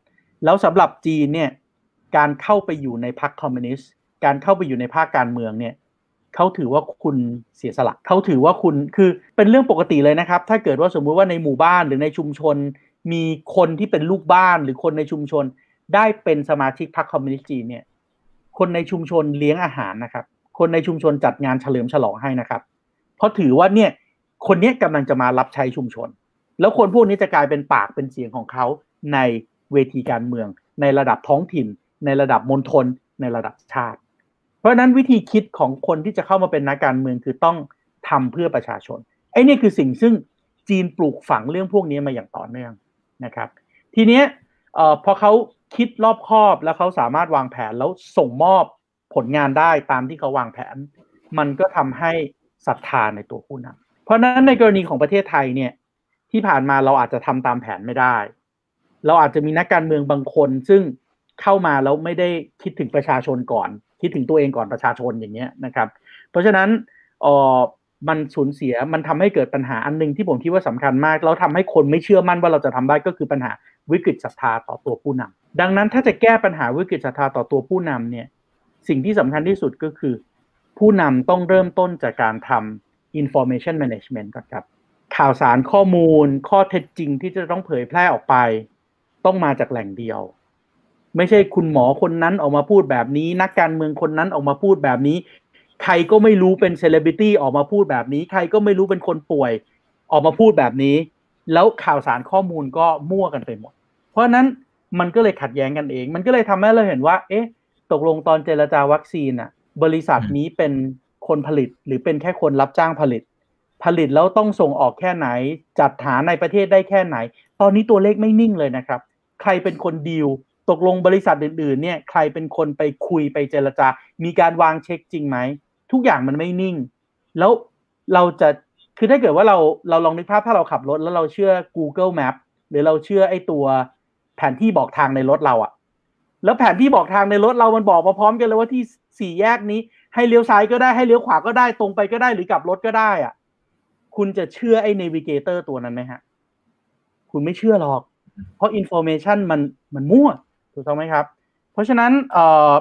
แล้วสำหรับจีนเนี่ยการเข้าไปอยู่ในพรรคคอมมิวนิสต์การเข้าไปอยู่ในภาคการเมืองเนี่ยเขาถือว่าคุณเสียสละเขาถือว่าคุณคือเป็นเรื่องปกติเลยนะครับ ถ้าเกิดว่าสมมุติว่าในหมู่บ้านหรือในชุมชน มีคนที่เป็นลูกบ้านหรือคนในชุมชน ได้เป็นสมาชิกพรรคคอมมิวนิสต์จีนเนี่ยคนในชุมชนเลี้ยงอาหารนะครับ คนในชุมชนจัดงานเฉลิมฉลองให้นะครับ เพราะถือว่าเนี่ยคนนี้กำลังจะมารับใช้ชุมชน แล้วคนพวกนี้จะกลายเป็นปากเป็นเสียงของเขาใน เวทีการเมือง ในระดับท้องถิ่น ในระดับมณฑลในระดับชาติ เพราะนั้นวิธีคิดของคนที่จะเข้ามาเป็นนักการเมืองคือต้องทำเพื่อประชาชนไอ้นี่คือสิ่งซึ่งจีนปลูกฝังเรื่องพวกนี้มาอย่างต่อเนื่องนะครับ ทีเนี้ยพอเขาคิดรอบคอบแล้วเขาสามารถวางแผนแล้วส่งมอบผลงานได้ตามที่เขาวางแผน มันก็ทำให้ศรัทธาในตัวผู้นำเพราะนั้นในกรณีของประเทศไทยเนี่ยที่ผ่านมาเราอาจจะทำตามแผนไม่ได้ เราอาจจะมีนักการเมืองบางคน ซึ่งเข้ามาแล้วไม่ได้คิดถึงประชาชนก่อน คิดถึงตัวเองก่อนประชาชนอย่างเงี้ยนะครับ เพราะฉะนั้นเออมันสูญเสียมันทำให้เกิดปัญหาอันนึงที่ผมคิดว่าสำคัญมาก แล้วทาให้คนไม่เชื่อมั่นว่าเราจะทำได้ก็คือปัญหาวิกฤตศรัทธาต่อตัวผู้นำดังนั้นถ้าจะแก้ปัญหาวิกฤตศรัทธาต่อตัวผู้นำเนี่ยสิ่งที่สำคัญที่สุดก็คือ ผู้นำต้องเริ่มต้นจากการทำ information management ก่อนครับข่าวสารข้อมูลข้อเท็จจริงที่จะต้องเผยแพร่ออกไป ต้องมาจากแหล่งเดียว ไม่ใช่คุณหมอคนนั้นออกมาพูดแบบนี้ นักการเมืองคนนั้นออกมาพูดแบบนี้ ใครก็ไม่รู้เป็นเซเลบริตี้ออกมาพูดแบบนี้ ใครก็ไม่รู้เป็นคนป่วย ออกมาพูดแบบนี้ แล้วข่าวสารข้อมูลก็มั่วกันไปหมด เพราะนั้นมันก็เลยขัดแย้งกันเอง มันก็เลยทำให้เราเห็นว่า เอ๊ะ ตกลงตอนเจรจาวัคซีนอะบริษัทนี้เป็นคนผลิตหรือเป็นแค่คนรับจ้างผลิต ผลิตแล้วต้องส่งออกแค่ไหน จัดหาในประเทศได้แค่ไหน ตอนนี้ตัวเลขไม่นิ่งเลยนะครับ ใครเป็นคนดีลตกลงบริษัทอื่นๆเนี่ยใครเป็นคนไปคุยไปเจรจา มีการวางเช็คจริงไหม ทุกอย่างมันไม่นิ่ง แล้วเราจะคือถ้าเกิดว่าเราเราลองนึกภาพถ้าเราขับรถแล้วเราเชื่อ Google Map หรือเราเชื่อไอ้ตัวแผนที่บอกทางในรถเราอะแล้วแผนที่บอกทางในรถเรามันบอกมาพร้อมกันเลยว่าที่สี่แยกนี้ ให้เลี้ยวซ้ายก็ได้ให้เลี้ยวขวาก็ได้ตรงไปก็ได้หรือกลับรถก็ได้อะคุณจะเชื่อไอ้ navigator ตัวนั้นไหมฮะ คุณไม่เชื่อหรอก เพราะ information มันมันมั่วถูกต้องไหมครับ เพราะฉะนั้นเอ่อ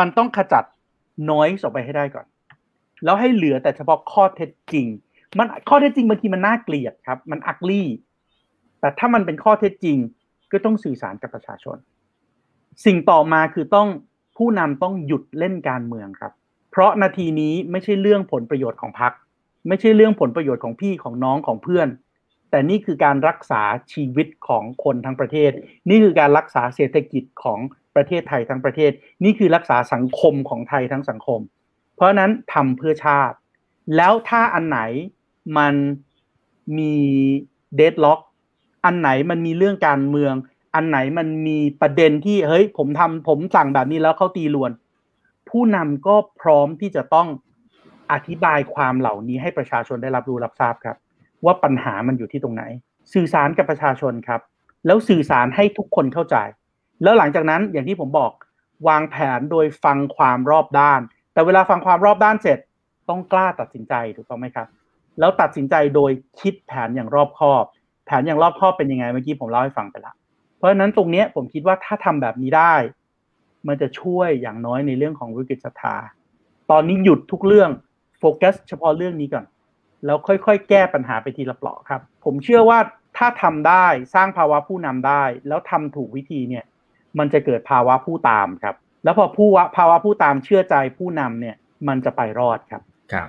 มันต้องขจัดน้อยออกไปให้ได้ก่อน แล้วให้เหลือแต่เฉพาะข้อเท็จจริง มันข้อเท็จจริงบางทีมันน่าเกลียดครับ มันอักลี่แต่ถ้ามันเป็นข้อเท็จจริงก็ต้องสื่อสารกับประชาชน สิ่งต่อมาคือต้องผู้นำต้องหยุดเล่นการเมืองครับ เพราะนาทีนี้ไม่ใช่เรื่องผลประโยชน์ของพรรคไม่ใช่เรื่องผลประโยชน์ของพี่ของน้องของเพื่อน แต่นี่คือการรักษาชีวิตของคนทั้งประเทศ นี่คือการรักษาเศรษฐกิจของประเทศไทยทั้งประเทศ นี่คือรักษาสังคมของไทยทั้งสังคม เพราะนั้นทำเพื่อชาติ แล้วถ้าอันไหนมันมีเดดล็อกอันไหนมันมีเรื่องการเมือง อันไหนมันมีประเด็นที่เฮ้ย ผมทำผมสั่งแบบนี้แล้วเขาตีลวน ผู้นำก็พร้อมที่จะต้องอธิบายความเหล่านี้ให้ประชาชนได้รับรู้รับทราบครับ ว่าปัญหามันอยู่ที่ตรงไหน สื่อสารกับประชาชนครับ แล้วสื่อสารให้ทุกคนเข้าใจ แล้วหลังจากนั้นอย่างที่ผมบอกวางแผนโดยฟังความรอบด้าน แต่เวลาฟังความรอบด้านเสร็จต้องกล้าตัดสินใจถูกต้องไหมครับ แล้วตัดสินใจโดยคิดแผนอย่างรอบคอบ แผนอย่างรอบคอบเป็นยังไงเมื่อกี้ผมเล่าให้ฟังไปละ เพราะฉะนั้นตรงนี้ผมคิดว่าถ้าทำแบบนี้ได้ มันจะช่วยอย่างน้อยในเรื่องของวิกฤตศรัทธา ตอนนี้หยุดทุกเรื่องโฟกัสเฉพาะเรื่องนี้ก่อน แล้วค่อยๆ แก้ปัญหาไปทีละเปลาะครับ ผมเชื่อว่าถ้าทำได้สร้างภาวะผู้นำได้ แล้วทำถูกวิธีเนี่ย มันจะเกิดภาวะผู้ตามครับ แล้วพอผู้ภาวะผู้ตามเชื่อใจผู้นำเนี่ย มันจะไปรอดครับครับ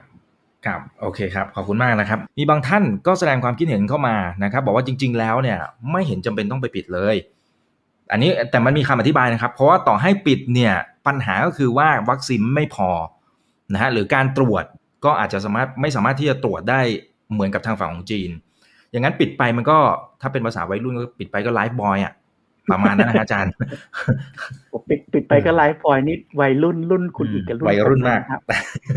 ครับโอเคครับขอบคุณมากนะครับ มีบางท่านก็แสดงความคิดเห็นเข้ามานะครับ บอกว่าจริง ๆ แล้วเนี่ย ไม่เห็นจำเป็นต้องไปปิดเลย อันนี้แต่มันมีคำอธิบายนะครับ เพราะว่าต่อให้ปิดเนี่ยปัญหาก็คือว่าวัคซีนไม่พอนะฮะหรือการตรวจ ก็อาจจะสามารถไม่สามารถที่จะตรวจได้เหมือนกับทางฝั่งของจีน อย่างนั้นปิดไปมันก็ถ้าเป็นภาษาวัยรุ่นก็ปิดไปก็ไลฟ์บอยอะประมาณนั้นนะอาจารย์ปิดปิดไปก็ไลฟ์บอยนี่วัยรุ่นรุ่นคุณอีกกับรุ่นวัยรุ่นมากครับ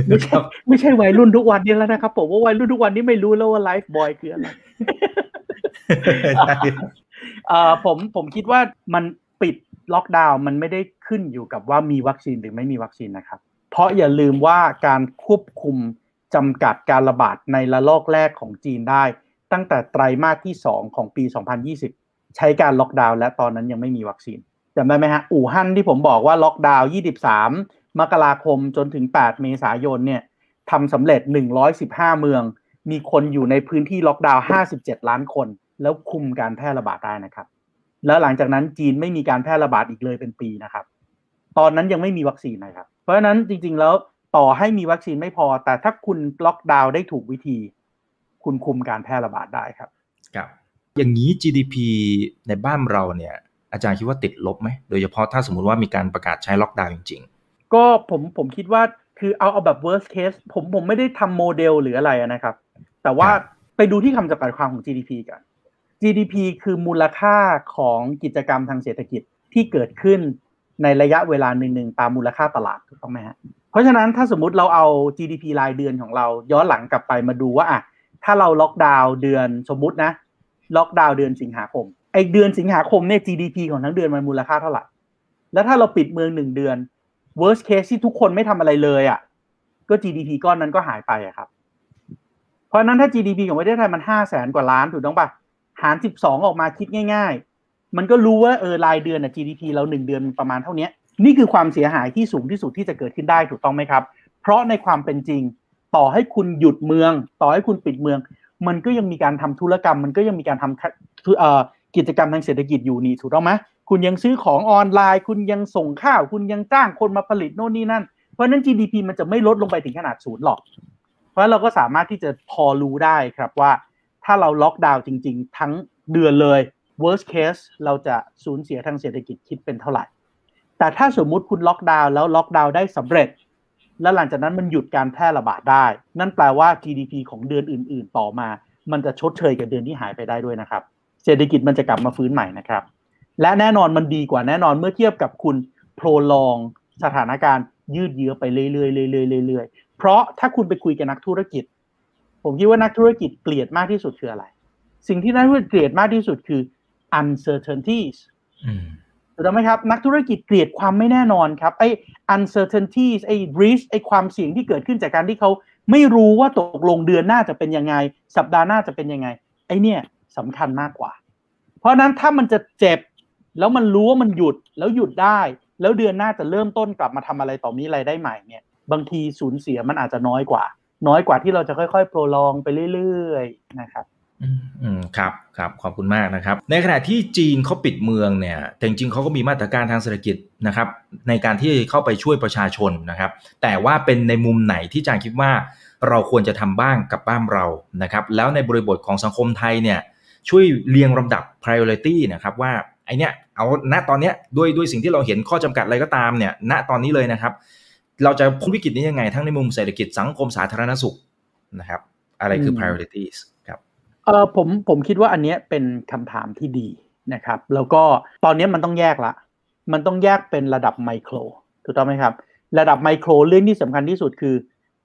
ไม่ใช่ไม่ใช่วัยรุ่นทุกวันนี้แล้วนะครับผมว่าวัยรุ่นทุกวันนี้ไม่รู้แล้วว่าไลฟ์บอยคืออะไรเอ่อผมผมคิดว่ามันปิดล็อกดาวน์มันไม่ได้ขึ้นอยู่กับว่ามีวัคซีนหรือไม่มีวัคซีนนะครับเพ ราะอย่าลืมว่าการควบคุมจำกัดการระบาดในระลอกแรกของจีนได้ ตั้งแต่ไตรมาสที่ 2 ของปี 2020 ใช้การล็อกดาวน์และตอนนั้นยังไม่มีวัคซีนจำได้ไหมฮะอู่ฮั่นที่ผมบอกว่าล็อกดาวน์ 23 มกราคมจนถึง 8 เมษายนเนี่ยทำสำเร็จ 115 เมือง มีคนอยู่ในพื้นที่ล็อกดาวน์ 57 ล้านคน แล้วคุมการแพร่ระบาดได้นะครับ แล้วหลังจากนั้นจีนไม่มีการแพร่ระบาดอีกเลยเป็นปีนะครับ ตอนนั้นยังไม่มีวัคซีนนะครับ ราะฉะนั้นจริง ๆ แล้วต่อให้มีวัคซีนไม่พอ แต่ถ้าคุณล็อกดาวน์ได้ถูกวิธี คุณคุมการแพร่ระบาดได้ครับครับ อย่างนี้ GDP ในบ้านเราเนี่ย อาจารย์คิดว่าติดลบไหมโดยเฉพาะถ้าสมมุติว่ามีการประกาศใช้ล็อกดาวน์จริง ๆ ก็ผมผมคิดว่าคือเอาเอาแบบ worst case ผมผมไม่ได้ทำโมเดลหรืออะไรนะครับ แต่ว่าไปดูที่คำจำกัดความของ GDP กัน GDP คือมูลค่าของกิจกรรมทางเศรษฐกิจที่เกิดขึ้น ในระยะเวลาหนึ่งๆตามมูลค่าตลาดถูกต้องไหมฮะเพราะฉะนั้นถ้าสมมติเราเอา GDP รายเดือนของเราย้อนหลังกลับไปมาดูว่าอะถ้าเราล็อกดาวน์เดือนสมมุตินะ ล็อกดาวน์เดือนสิงหาคมไอเดือนสิงหาคมเนี่ย GDP ของทั้งเดือนมันมูลค่าเท่าไหร่แล้วถ้าเราปิดเมืองหนึ่งเดือน worst case ที่ทุกคนไม่ทำอะไรเลยอะก็ GDP ก้อนนั้นก็หายไปอะครับ เพราะนั้นถ้า GDP ของประเทศไทยมันห้าแสนกว่าล้านถูกต้องปะหารสิบสองออกมาคิดง่ายๆ มันก็รู้ว่าเออรายเดือนอะ GDP เราหนึ่งเดือนประมาณเท่านี้นี่คือความเสียหายที่สูงที่สุดที่จะเกิดขึ้นได้ถูกต้องไหมครับ เพราะในความเป็นจริง ต่อให้คุณหยุดเมือง ต่อให้คุณปิดเมือง มันก็ยังมีการทำธุรกรรม มันก็ยังมีการทำกิจกรรมทางเศรษฐกิจอยู่นี่ถูกต้องไหมคุณยังซื้อของออนไลน์ คุณยังส่งข้าว คุณยังจ้างคนมาผลิตโน่นนี่นั่น เพราะนั้น GDP มันจะไม่ลดลงไปถึงขนาดศูนย์หรอก เพราะเราก็สามารถที่จะพอรู้ได้ครับว่า ถ้าเราล็อกดาวน์จริง ๆ ทั้งเดือนเลย worst case เราจะสูญเสียทางเศรษฐกิจคิดเป็นเท่าไหร่ แต่ถ้าสมมุติคุณล็อกดาวน์แล้วล็อกดาวน์ได้สำเร็จ แล้วหลังจากนั้นมันหยุดการแพร่ระบาดได้ นั่นแปลว่า GDP ของเดือนอื่น ๆ ต่อมา มันจะชดเชยกับเดือนที่หายไปได้ด้วยนะครับ เศรษฐกิจมันจะกลับมาฟื้นใหม่นะครับ และแน่นอนมันดีกว่าแน่นอนเมื่อเทียบกับคุณโปรลองสถานการณ์ยืดเยื้อไปเรื่อยๆเรื่อยๆเรื่อยๆเพราะถ้าคุณไปคุยกับนักธุรกิจ ผมคิดว่านักธุรกิจเกลียดมากที่สุดคืออะไร สิ่งที่นักธุรกิจเกลียดมากที่สุดคือ uncertainties ถูกต้องไหมครับ นักธุรกิจเกลียดความไม่แน่นอนครับไอ้ uncertainties ไอ้ risk ไอ้ความเสี่ยงที่เกิดขึ้นจากการที่เขาไม่รู้ว่าตกลงเดือนหน้าจะเป็นยังไง สัปดาห์หน้าจะเป็นยังไง ไอ้เนี่ยสำคัญมากกว่า เพราะนั้นถ้ามันจะเจ็บ แล้วมันรู้ว่ามันหยุดแล้วหยุดได้ แล้วเดือนหน้าจะเริ่มต้นกลับมาทำอะไรต่อมีอะไรได้ใหม่เนี่ย บางทีสูญเสียมันอาจจะน้อยกว่า น้อยกว่าที่เราจะค่อยๆ โปรลองไปเรื่อยๆนะครับ อืมครับครับขอบคุณมากนะครับ ในขณะที่จีนเขาปิดเมืองเนี่ยแต่จริงๆเขาก็มีมาตรการทางเศรษฐกิจนะครับในการที่เข้าไปช่วยประชาชนนะครับ แต่ว่าเป็นในมุมไหนที่จางคิดว่าเราควรจะทำบ้างกับบ้านเรานะครับ แล้วในบริบทของสังคมไทยเนี่ยช่วยเรียงลำดับ priority นะครับว่าไอเนี้ยเอาณตอนเนี้ยด้วยด้วยสิ่งที่เราเห็นข้อจำกัดอะไรก็ตามเนี่ยณตอนนี้เลยนะครับ เราจะพ้นวิกฤตนี้ยังไงทั้งในมุมเศรษฐกิจสังคมสาธารณสุขนะครับ อะไรคือ priorities ครับ เออผมผมคิดว่าอันเนี้ยเป็นคำถามที่ดีนะครับ แล้วก็ตอนนี้มันต้องแยกละ มันต้องแยกเป็นระดับไมโครถูกต้องไหมครับ ระดับไมโครเรื่องที่สำคัญที่สุดคือ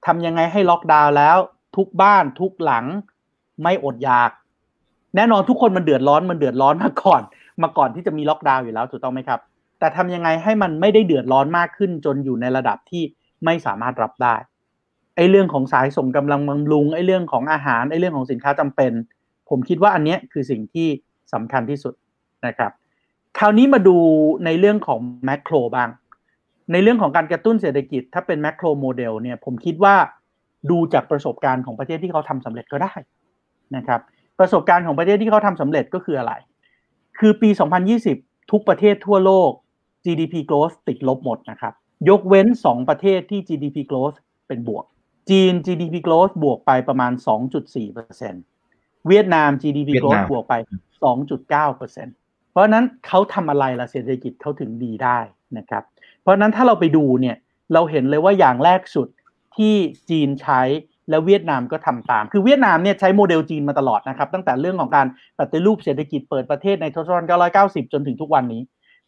ทำยังไงให้ล็อกดาวน์แล้ว ทุกบ้านทุกหลังไม่อดอยาก แน่นอนทุกคนมันเดือดร้อนมันเดือดร้อนมาก่อน มาก่อนที่จะมีล็อกดาวน์อยู่แล้วถูกต้องไหมครับ แต่ทำยังไงให้มันไม่ได้เดือดร้อนมากขึ้น จนอยู่ในระดับที่ไม่สามารถรับได้ไอ้เรื่องของสายส่งกำลังบำรุงไอ้เรื่องของอาหารไอ้เรื่องของสินค้าจำเป็น ผมคิดว่าอันนี้คือสิ่งที่สำคัญที่สุดนะครับ คราวนี้มาดูในเรื่องของแมกโรบ้าง ในเรื่องของการกระตุ้นเศรษฐกิจ ถ้าเป็นแมกโรโมเดลเนี่ยผมคิดว่าดูจากประสบการณ์ของประเทศที่เขาทำสำเร็จก็ได้นะครับ ประสบการณ์ของประเทศที่เขาทำสำเร็จก็คืออะไร คือปี 2020 ทุกประเทศทั่วโลก GDP growth ติดลบหมดนะครับ ยกเว้น 2 ประเทศที่ GDP growth เป็นบวก จีน GDP growth บวกไปประมาณ 2.4%เวียดนาม GDP growth บวกไป 2.9%เพราะนั้นเขาทำอะไรล่ะเศรษฐกิจเขาถึงดีได้นะครับ เพราะนั้นถ้าเราไปดูเนี่ยเราเห็นเลยว่าอย่างแรกสุดที่จีนใช้และเวียดนามก็ทำตาม คือเวียดนามเนี่ยใช้โมเดลจีนมาตลอดนะครับ ตั้งแต่เรื่องของการปฏิรูปเศรษฐกิจเปิดประเทศในทศวรรษ 990 จนถึงทุกวันนี้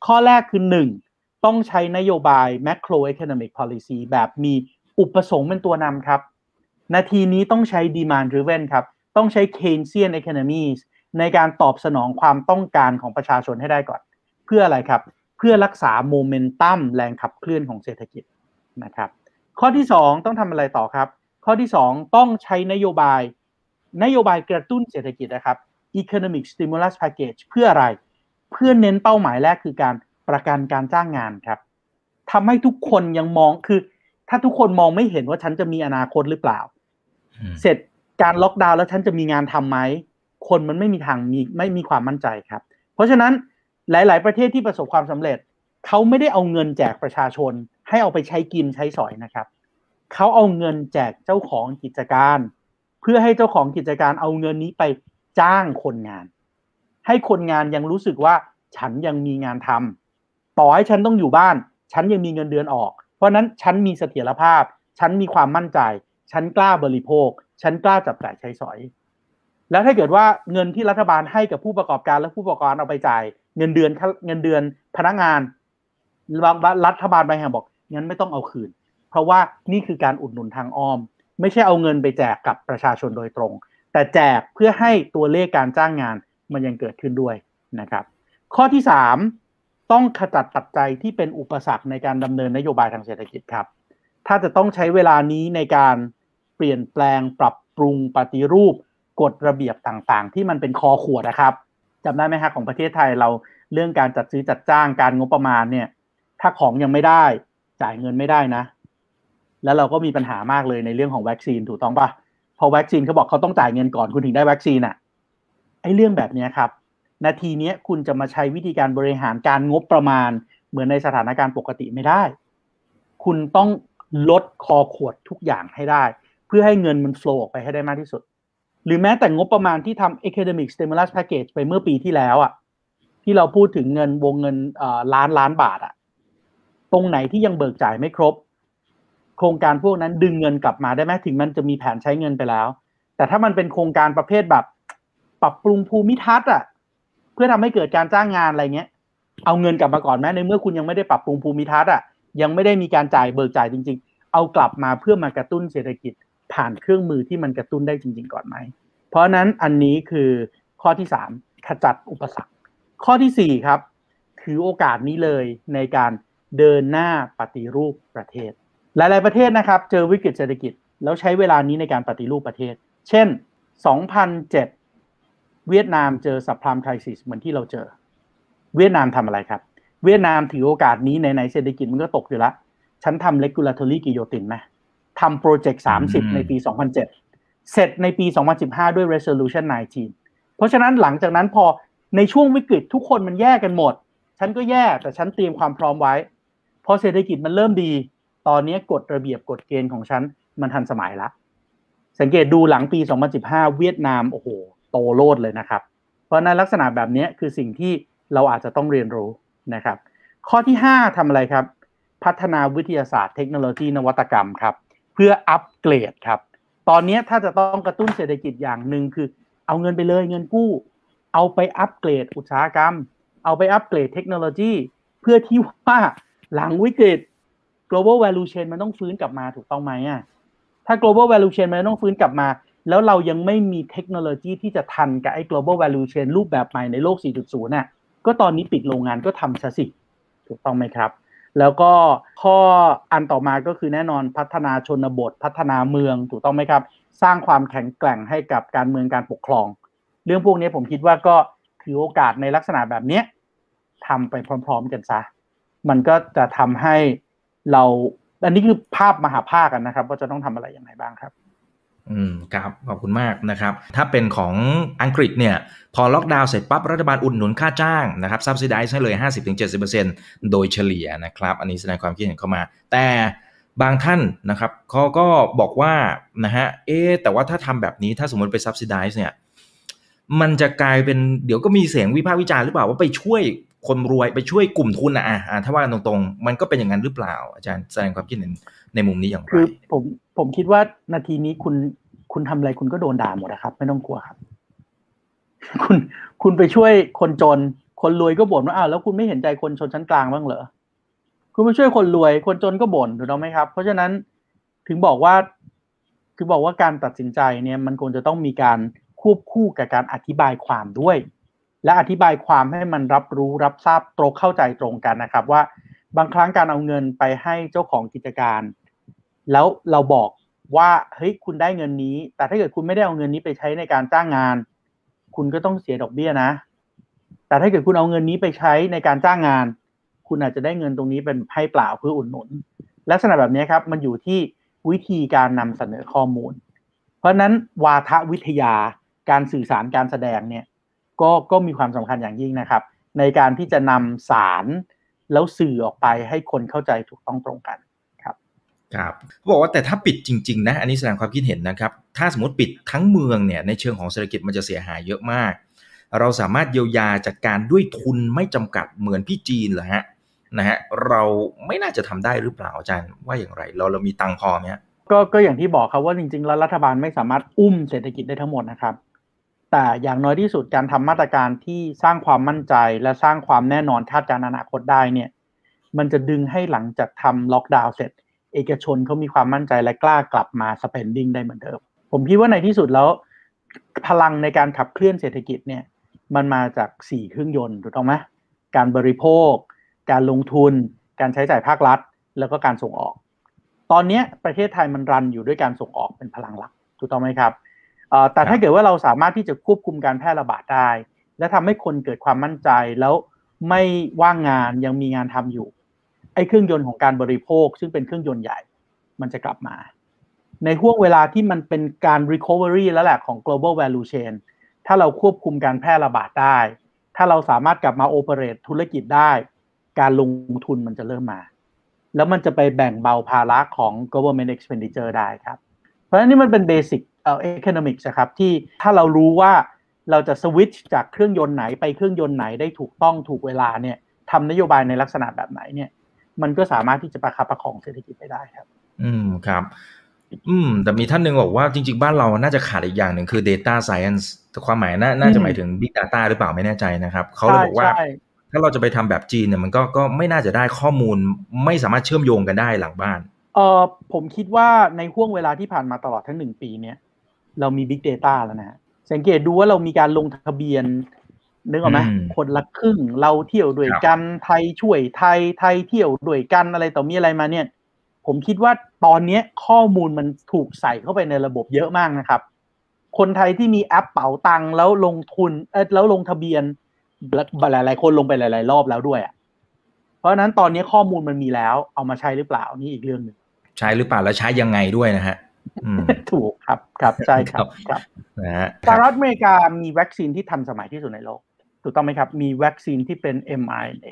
ข้อแรกคือ 1 ต้องใช้นโยบาย macroeconomic policy แบบมีอุปสงค์เป็นตัวนำครับ นาทีนี้ต้องใช้ demand driven ครับ ต้องใช้ Keynesian economies ในการตอบสนองความต้องการของประชาชนให้ได้ก่อน เพื่ออะไรครับ เพื่อรักษาโมเมนตัมแรงขับเคลื่อนของเศรษฐกิจนะครับ ข้อที่ 2 ต้องทำอะไรต่อครับ ข้อที่ 2 ต้องใช้นโยบายนโยบายกระตุ้นเศรษฐกิจนะครับ economic stimulus package เพื่ออะไร เพื่อเน้นเป้าหมายแรกคือการประกันการจ้างงานครับทำให้ทุกคนยังมองคือ ถ้าทุกคนมองไม่เห็นว่าฉันจะมีอนาคตหรือเปล่า เสร็จ การล็อกดาวน์แล้วฉันจะมีงานทำไหมคนมันไม่มีทางมีไม่มีความมั่นใจครับ เพราะฉะนั้นหลาย ๆ ประเทศที่ประสบความสำเร็จเขาไม่ได้เอาเงินแจกประชาชน ให้เอาไปใช้กินใช้สอยนะครับเขาเอาเงินแจกเจ้าของกิจการ เพื่อให้เจ้าของกิจการเอาเงินนี้ไปจ้างคนงาน ให้คนงานยังรู้สึกว่าฉันยังมีงานทำต่อให้ฉันต้องอยู่บ้าน ฉันยังมีเงินเดือนออก เพราะนั้นฉันมีเสถียรภาพ ฉันมีความมั่นใจ ฉันกล้าบริโภค ฉันกล้าจับจ่ายใช้สอย แล้วถ้าเกิดว่าเงินที่รัฐบาลให้กับผู้ประกอบการและผู้ประกอบการเอาไปจ่าย เงินเดือนเงินเดือนพนักงานรัฐบาลบางแห่งบอกงั้นไม่ต้องเอาคืน เพราะว่านี่คือการอุดหนุนทางอ้อม ไม่ใช่เอาเงินไปแจกกับประชาชนโดยตรง แต่แจกเพื่อให้ตัวเลขการจ้างงานมันยังเกิดขึ้นด้วยนะครับ ข้อที่ 3 ต้องขจัดตัดใจที่เป็นอุปสรรคในการดำเนินนโยบายทางเศรษฐกิจครับ ถ้าจะต้องใช้เวลานี้ในการเปลี่ยนแปลงปรับปรุงปฏิรูปกฎระเบียบต่างๆ ที่มันเป็นคอขวดนะครับจำได้ไหมฮะของประเทศไทยเราเรื่องการจัดซื้อจัดจ้างการงบประมาณเนี่ย ถ้าของยังไม่ได้จ่ายเงินไม่ได้นะ แล้วเราก็มีปัญหามากเลยในเรื่องของวัคซีนถูกต้องปะพอวัคซีนเขาบอกเขาต้องจ่ายเงินก่อนคุณถึงได้วัคซีนอะ่ะไอ้เรื่องแบบนี้ครับ นาทีนี้คุณจะมาใช้วิธีการบริหารการงบประมาณ เหมือนในสถานการณ์ปกติไม่ได้ คุณต้อง ลดคอขวดทุกอย่างให้ได้ เพื่อให้เงินมันโฟล์ออกไปให้ได้มากที่สุด หรือแม้แต่งบประมาณที่ทำ academic stimulus package ไปเมื่อปีที่แล้วอะ่ะที่เราพูดถึงเงินวงเงินล้านล้านบาทอะ่ะตรงไหนที่ยังเบิกจ่ายไม่ครบ โครงการพวกนั้นดึงเงินกลับมาได้ไหมถึงมันจะมีแผนใช้เงินไปแล้ว แต่ถ้ามันเป็นโครงการประเภทแบบ ปรับปรุงภูมิทัศน์อะเพื่อทำให้เกิดการจ้างงานอะไรเงี้ย เอาเงินกลับมาก่อนไหมในเมื่อคุณยังไม่ได้ปรับปรุงภูมิทัศน์อะยังไม่ได้มีการจ่ายเบิกจ่ายจริง เอากลับมาเพื่อมากระตุ้นเศรษฐกิจผ่านเครื่องมือที่มันกระตุ้นได้จริง ๆ ก่อนไหม เพราะนั้นอันนี้คือข้อที่สามขจัดอุปสรรค ข้อที่สี่ครับ ถือโอกาสนี้เลยในการเดินหน้าปฏิรูปประเทศ หลาย ๆ ประเทศนะครับ เจอวิกฤตเศรษฐกิจ แล้วใช้เวลานี้ในการปฏิรูปประเทศ เช่น 2007 เวียดนามเจอสับพลามไครซิสเหมือนที่เราเจอ เวียดนามทำอะไรครับ เวียดนามถือโอกาสนี้ในในเศรษฐกิจมันก็ตกอยู่แล้ว ฉันทำ regulatory guillotine ไหมทำโปรเจกต์30ในปี2007เสร็จในปี2015ด้วย resolution 19 เพราะฉะนั้นหลังจากนั้นพอในช่วงวิกฤตทุกคนมันแยกกันหมด ฉันก็แย่แต่ฉันเตรียมความพร้อมไว้ พอเศรษฐกิจมันเริ่มดี ตอนนี้กฎระเบียบกฎเกณฑ์ของฉันมันทันสมัยละ สังเกตดูหลังปี 2015 เวียดนามโอ้โหโตโลดเลยนะครับ เพราะในลักษณะแบบนี้คือสิ่งที่เราอาจจะต้องเรียนรู้นะครับ ข้อที่ 5ทำอะไรครับ พัฒนาวิทยาศาสตร์เทคโนโลยีนวัตกรรมครับ เพื่ออัปเกรดครับ ตอนนี้ถ้าจะต้องกระตุ้นเศรษฐกิจอย่างหนึ่งคือ เอาเงินไปเลยเงินกู้ เอาไปอัปเกรดอุตสาหกรรม เอาไปอัปเกรดเทคโนโลยี เพื่อที่ว่าหลังวิกฤต global value chain มันต้องฟื้นกลับมาถูกต้องไหมอะถ้า global value chain มันต้องฟื้นกลับมา แล้วเรายังไม่มีเทคโนโลยีที่จะทันกับไอ้ global value chain รูปแบบใหม่ในโลก 4.0 น่ะ ก็ตอนนี้ปิดโรงงานก็ทำซะสิ ถูกต้องไหมครับ แล้วก็ข้ออันต่อมาก็คือแน่นอนพัฒนาชนบท พัฒนาเมืองถูกต้องไหมครับ สร้างความแข็งแกร่งให้กับการเมืองการปกครอง เรื่องพวกนี้ผมคิดว่าก็ถือโอกาสในลักษณะแบบนี้ทำไปพร้อม ๆ กันซะ มันก็จะทำให้เราอันนี้คือภาพมหาภาคกันนะครับ ว่าจะต้องทำอะไรอย่างไรบ้างครับ อืมครับขอบคุณมากนะครับ ถ้าเป็นของอังกฤษเนี่ยพอล็อกดาวน์เสร็จปั๊บรัฐบาลอุดหนุนค่าจ้างนะครับซับซิไดซ์ให้เลย 50-70%โดยเฉลี่ยนะครับ อันนี้แสดงความคิดเห็นเข้ามา แต่บางท่านนะครับเขาก็บอกว่านะฮะเอ๊แต่ว่าถ้าทำแบบนี้ถ้าสมมติไปซับซิไดซ์เนี่ยมันจะกลายเป็นเดี๋ยวก็มีเสียงวิพากษ์วิจารณ์หรือเปล่าว่าไปช่วย คนรวยไปช่วยกลุ่มทุนนะอะถ้าว่าตรงๆ มันก็เป็นอย่างนั้นหรือเปล่า อาจารย์แสดงความคิดเห็นในมุมนี้อย่างไรคือผมผมคิดว่านาทีนี้คุณคุณทำอะไรคุณก็โดนด่าหมดนะครับ ไม่ต้องกลัวครับ คุณคุณไปช่วยคนจน คนรวยก็บ่นว่าอ้าวแล้วคุณไม่เห็นใจคนชนชั้นกลางบ้างเหรอคุณไปช่วยคนรวย คนจนก็บ่นถูกต้องไหมครับ เพราะฉะนั้นถึงบอกว่าคือบอกว่าการตัดสินใจเนี่ยมันควรจะต้องมีการควบคู่กับการอธิบายความด้วย และอธิบายความให้มันรับรู้รับทราบตรงเข้าใจตรงกันนะครับ ว่าบางครั้งการเอาเงินไปให้เจ้าของกิจการ แล้วเราบอกว่าเฮ้ยคุณได้เงินนี้ แต่ถ้าเกิดคุณไม่ได้เอาเงินนี้ไปใช้ในการจ้างงาน คุณก็ต้องเสียดอกเบี้ยนะ แต่ถ้าเกิดคุณเอาเงินนี้ไปใช้ในการจ้างงาน คุณอาจจะได้เงินตรงนี้เป็นให้เปล่าเพื่ออุดหนุน ลักษณะแบบนี้ครับ มันอยู่ที่วิธีการนำเสนอข้อมูล เพราะฉะนั้นวาทวิทยาการสื่อสารการแสดงเนี่ย ก็ก็มีความสำคัญอย่างยิ่งนะครับ ในการที่จะนำสารแล้วสื่อออกไปให้คนเข้าใจถูกต้องตรงกันครับครับเขาบอกว่าแต่ถ้าปิดจริง ๆ นะ อันนี้แสดงความคิดเห็นนะครับ ถ้าสมมติปิดทั้งเมืองเนี่ยในเชิงของเศรษฐกิจมันจะเสียหายเยอะมาก เราสามารถเยียวยาจากการด้วยทุนไม่จำกัดเหมือนพี่จีนเหรอฮะนะฮะเราไม่น่าจะทำได้หรือเปล่าอาจารย์ว่าอย่างไร เราเรามีตังพอไหมฮะก็ก็อย่างที่บอกครับว่าจริง ๆ แล้วรัฐบาลไม่สามารถอุ้มเศรษฐกิจได้ทั้งหมดนะครับ แต่อย่างน้อยที่สุดการทำมาตรการที่สร้างความมั่นใจและสร้างความแน่นอนคาดการณ์อนาคตได้เนี่ย มันจะดึงให้หลังจากทำล็อกดาวน์เสร็จ เอกชนเขามีความมั่นใจและกล้ากลับมา spending ได้เหมือนเดิม ผมคิดว่าในที่สุดแล้วพลังในการขับเคลื่อนเศรษฐกิจเนี่ย มันมาจากสี่เครื่องยนต์ถูกต้องไหมการบริโภค การลงทุน การใช้จ่ายภาครัฐ แล้วก็การส่งออก ตอนนี้ประเทศไทยมันรันอยู่ด้วยการส่งออกเป็นพลังหลักถูกต้องไหมครับ แต่ถ้าเกิดว่าเราสามารถที่จะควบคุมการแพร่ระบาดได้ และทำให้คนเกิดความมั่นใจแล้วไม่ว่างงานยังมีงานทำอยู่ไอ้เครื่องยนต์ของการบริโภค ซึ่งเป็นเครื่องยนต์ใหญ่ มันจะกลับมา ในห่วงเวลาที่มันเป็นการ recovery แล้วแหละของ global value chain ถ้าเราควบคุมการแพร่ระบาดได้ ถ้าเราสามารถกลับมาโอเปเรตธุรกิจได้ การลงทุนมันจะเริ่มมา แล้วมันจะไปแบ่งเบาภาระของ government expenditure ได้ครับ เพราะฉะนั้นนี่มันเป็น basic เอ่อ economics ครับที่ถ้าเรารู้ว่าเราจะสวิตช์จากเครื่องยนต์ไหนไปเครื่องยนต์ไหนได้ถูกต้องถูกเวลาเนี่ยทำนโยบายในลักษณะแบบไหนเนี่ย มันก็สามารถที่จะประคับประคองเศรษฐกิจไปได้ครับ อืมครับ อืม แต่มีท่านหนึ่งบอกว่าจริง ๆ บ้านเราน่าจะขาดอีกอย่างหนึ่งคือ data science แต่ความหมายน่าน่าจะหมายถึง big data หรือเปล่าไม่แน่ใจนะครับเขาเลยบอกว่าถ้าเราจะไปทำแบบจีนเนี่ยมันก็ก็ไม่น่าจะได้ข้อมูล ไม่สามารถเชื่อมโยงกันได้หลังบ้านเออผมคิดว่าในห่วงเวลาที่ผ่านมาตลอดทั้งหนึ่งปีเนี่ย เรามี Big Data แล้วนะฮะสังเกตดูว่าเรามีการลงทะเบียนนึกออกไหมอืมคนละครึ่งเราเที่ยวด้วยกันไทยช่วยไทยไทยเที่ยวด้วยกันอะไรต่อมีอะไรมาเนี่ย ผมคิดว่าตอนเนี้ยข้อมูลมันถูกใส่เข้าไปในระบบเยอะมากนะครับ คนไทยที่มีแอปเป๋าตังค์แล้วลงทุนเออแล้วลงทะเบียนหลายๆคนลงไปหลาย ๆ รอบแล้วด้วยอะเพราะฉะนั้นตอนนี้ข้อมูลมันมีแล้วเอามาใช้หรือเปล่านี่อีกเรื่องหนึ่งใช้หรือเปล่าแล้วใช้ยังไงด้วยนะฮะอืม ถูกครับครับใช่ครับครับนะฮะสหรัฐอเมริกามีวัคซีนที่ทันสมัยที่สุดในโลก ถูกต้องไหมครับ มีวัคซีนที่เป็น mRNA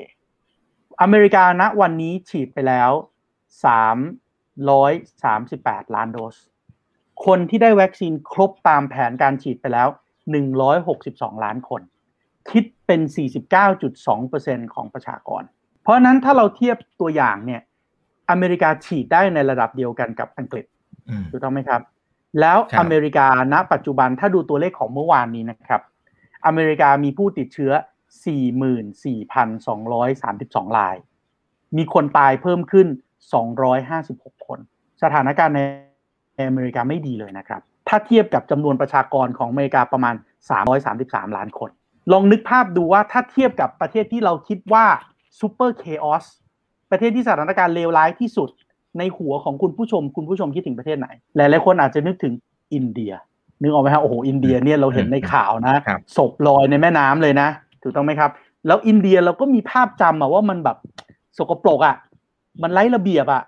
อเมริกาณวันนี้ฉีดไปแล้ว338ล้านโดส คนที่ได้วัคซีนครบตามแผนการฉีดไปแล้ว162ล้านคน คิดเป็น49.2%ของประชากร เพราะฉะนั้นถ้าเราเทียบตัวอย่างเนี่ย อเมริกาฉีดได้ในระดับเดียวกันกับอังกฤษอืม ถูกต้องไหมครับ แล้วครับอเมริกาณ ปัจจุบันถ้าดูตัวเลขของเมื่อวานนี้นะครับ อเมริกามีผู้ติดเชื้อ 44,232ราย มีคนตายเพิ่มขึ้น 256 คน สถานการณ์ในอเมริกาไม่ดีเลยนะครับ ถ้าเทียบกับจำนวนประชากรของอเมริกาประมาณ 333 ล้านคน ลองนึกภาพดูว่าถ้าเทียบกับประเทศที่เราคิดว่า super chaos ประเทศที่สถานการณ์เลวร้ายที่สุด ในหัวของคุณผู้ชมคุณผู้ชมคิดถึงประเทศไหน หลายๆคนอาจจะนึกถึงอินเดีย นึกออกไหมครับโอ้โหอินเดียเนี่ยเราเห็นในข่าวนะครับศพลอยในแม่น้ำเลยนะถูกต้องไหมครับ แล้วอินเดียเราก็มีภาพจำอะว่ามันแบบสกปรกอะมันไร้ระเบียบอะ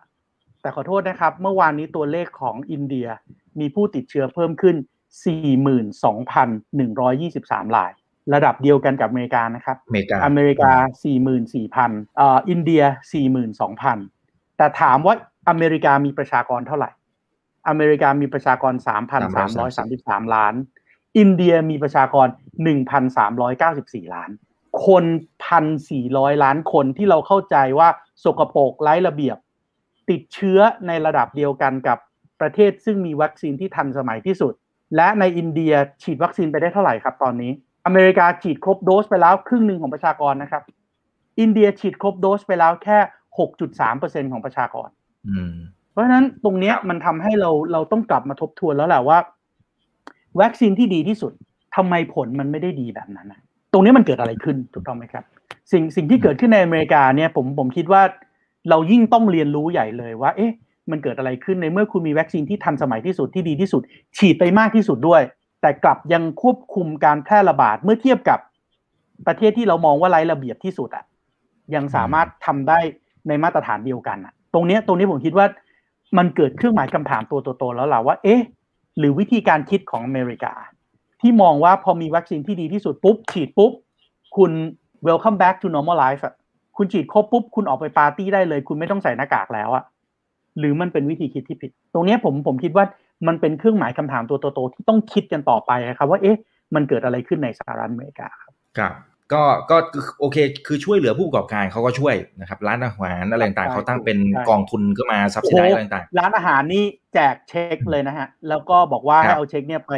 แต่ขอโทษนะครับ เมื่อวานนี้ตัวเลขของอินเดียมีผู้ติดเชื้อเพิ่มขึ้น 42,123ราย ระดับเดียวกันกับอเมริกานะครับอเมริกาอเมริกา 44,000เอ่ออินเดีย 42,000 แต่ถามว่า อเมริกามีประชากรเท่าไหร่ อเมริกามีประชากร 3,333 ล้าน อินเดียมีประชากร 1,394 ล้าน คน1,400ล้านคนที่เราเข้าใจว่าสกปรกไร้ระเบียบ ติดเชื้อในระดับเดียวกันกับประเทศซึ่งมีวัคซีนที่ทันสมัยที่สุด และในอินเดียฉีดวัคซีนไปได้เท่าไหร่ครับตอนนี้ อเมริกาฉีดครบโดสไปแล้วครึ่งหนึ่งของประชากรนะครับ อินเดียฉีดครบโดสไปแล้วแค่ 6.3%ของประชากร เพราะฉะนั้นตรงเนี้ยมันทำให้เราเราต้องกลับมาทบทวนแล้วแหละว่า วัคซีนที่ดีที่สุดทำไมผลมันไม่ได้ดีแบบนั้นนะตรงนี้มันเกิดอะไรขึ้นถูกต้องไหมครับ สิ่งสิ่งที่เกิดขึ้นในอเมริกาเนี่ยผมผมคิดว่าเรายิ่งต้องเรียนรู้ใหญ่เลยว่า เอ๊ะ มันเกิดอะไรขึ้นในเมื่อคุณมีวัคซีนที่ทันสมัยที่สุดที่ดีที่สุด ฉีดไปมากที่สุดด้วย แต่กลับยังควบคุมการแพร่ระบาดเมื่อเทียบกับประเทศที่เรามองว่าไร้ระเบียบที่สุดอะยังสามารถทำได้ในมาตรฐานเดียวกันอะ ตรงนี้ตรงนี้ผมคิดว่ามันเกิดเครื่องหมายคำถามตัวโตๆแล้วล่ะว่า เอ๊ะ หรือวิธีการคิดของอเมริกา ที่มองว่าพอมีวัคซีนที่ดีที่สุดปุ๊บ ฉีดปุ๊บ คุณ welcome back to normal life อะคุณฉีดครบปุ๊บ คุณออกไปปาร์ตี้ได้เลย คุณไม่ต้องใส่หน้ากากแล้วอะหรือมันเป็นวิธีคิดที่ผิด ตรงนี้ผมผมคิดว่ามันเป็นเครื่องหมายคำถามตัวโตๆที่ต้องคิดกันต่อไปครับว่าเอ๊ะมันเกิดอะไรขึ้นในสหรัฐอเมริกาครับครับ ก็ก็โอเค คือช่วยเหลือผู้ประกอบการเขาก็ช่วยนะครับ ร้านอาหารอะไรต่างๆเขาตั้งเป็นกองทุนขึ้นมาซับซิไดอะไรต่างร้านอาหารนี่แจกเช็คเลยนะฮะ แล้วก็บอกว่าครับให้เอาเช็คเนี่ยไป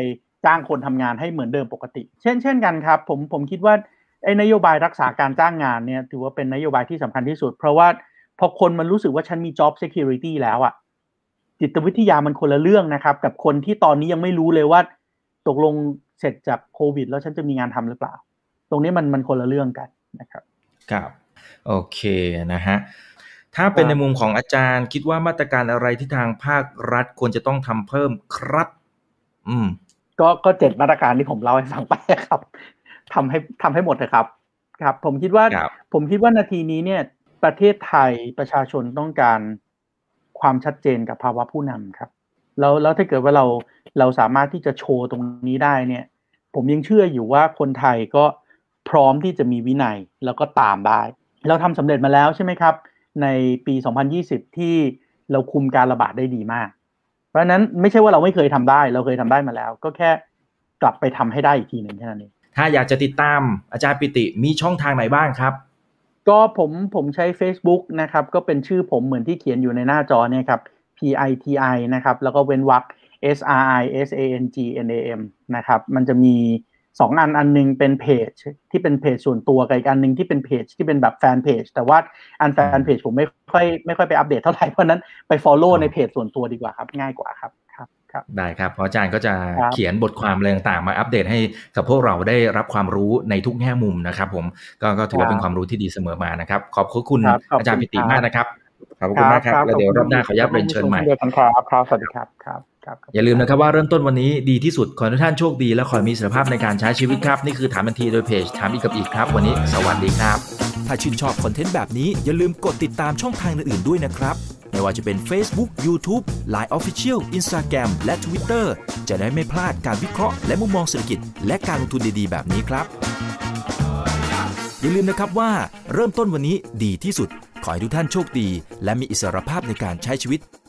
จ้างคนทำงานให้เหมือนเดิมปกติ เช่นเช่นกันครับ ผมผมคิดว่าไอ้นโยบายรักษาการจ้างงานเนี่ยถือว่าเป็นนโยบายที่สำคัญที่สุด เพราะว่าพอคนมันรู้สึกว่าฉันมี job security แล้วอะจิตวิทยามันคนละเรื่องนะครับ กับคนที่ตอนนี้ยังไม่รู้เลยว่า ตกลงเสร็จจากโควิด แล้วฉันจะมีงานทำหรือเปล่า ตรงนี้มันมันคนละเรื่องกันนะครับๆครับโอเคนะฮะถ้าเป็นครับในมุมของอาจารย์ คิดว่ามาตรการอะไรที่ทางภาครัฐควรจะต้องทำเพิ่มครับ อืม ก็ก็เจ็ดมาตรการที่ผมเล่าให้ฟังไปครับทำให้ทำให้หมดเถอะครับ ครับ ผมคิดว่าครับผมคิดว่านาทีนี้เนี่ย ประเทศไทยประชาชนต้องการความชัดเจนกับภาวะผู้นำครับ แล้วแล้วถ้าเกิดว่าเราเราสามารถที่จะโชว์ตรงนี้ได้เนี่ย ผมยังเชื่ออยู่ว่าคนไทยก็ พร้อมที่จะมีวินัยแล้วก็ตามได้ เราทำสำเร็จมาแล้วใช่ไหมครับ ในปี 2020 ที่เราคุมการระบาดได้ดีมาก เพราะฉะนั้นไม่ใช่ว่าเราไม่เคยทำได้ เราเคยทำได้มาแล้ว ก็แค่กลับไปทำให้ได้อีกทีหนึ่งแค่นั้นเองถ้าอยากจะติดตามอาจารย์ปิติมีช่องทางไหนบ้างครับ ก็ผมผมใช้ Facebook นะครับ ก็เป็นชื่อผมเหมือนที่เขียนอยู่ในหน้าจอเนี่ยครับ P I T I นะครับ แล้วก็เว้นวรรค S R I S A N G N A M นะครับ มันจะมี สองอันอันนึงเป็นเพจที่เป็นเพจส่วนตัวกับอีกอันนึงที่เป็นเพจที่เป็นแบบแฟนเพจแต่ว่าอันแฟนเพจผมไม่ค่อยไม่ค่อยไปอัปเดตเท่าไหร่เพราะนั้นไป Follow ในเพจส่วนตัวดีกว่าครับง่ายกว่าครับครับครับได้ครับเพราะอาจารย์ก็จะครับเขียนบทความอะไรต่างๆ มาอัปเดตให้กับพวกเราได้รับความรู้ในทุกแง่มุมนะครับผมก็ก็ถือว่าเป็นความรู้ที่ดีเสมอมานะครับ ขอบคุณครับขอบคุณอาจารย์ปิติครับมากนะครับขอบคุณมากครับแล้วเดี๋ยวรอบหน้าขออนุญาตเรียนเชิญใหม่เดียวกันครับครับสวัสดีครับครับครับ อย่าลืมนะครับว่าเริ่มต้นวันนี้ดีที่สุด ขอให้ทุกท่านโชคดีและขอให้มีสุขภาพในการใช้ชีวิตครับ นี่คือถามทันทีโดยเพจถามอีกกับอีกครับ วันนี้สวัสดีครับ ถ้าชื่นชอบคอนเทนต์แบบนี้อย่าลืมกดติดตามช่องทางอื่นๆด้วยนะครับไม่ว่าจะเป็น Facebook, YouTube, Line Official, Instagram และ Twitter จะได้ไม่พลาดการวิเคราะห์และมุมมองเศรษฐกิจและการลงทุนดีๆ แบบนี้ครับ อย่าลืมนะครับว่าเริ่มต้นวันนี้ดีที่สุด ขอให้ทุกท่านโชคดี และมีอิสรภาพในการใช้ชีวิต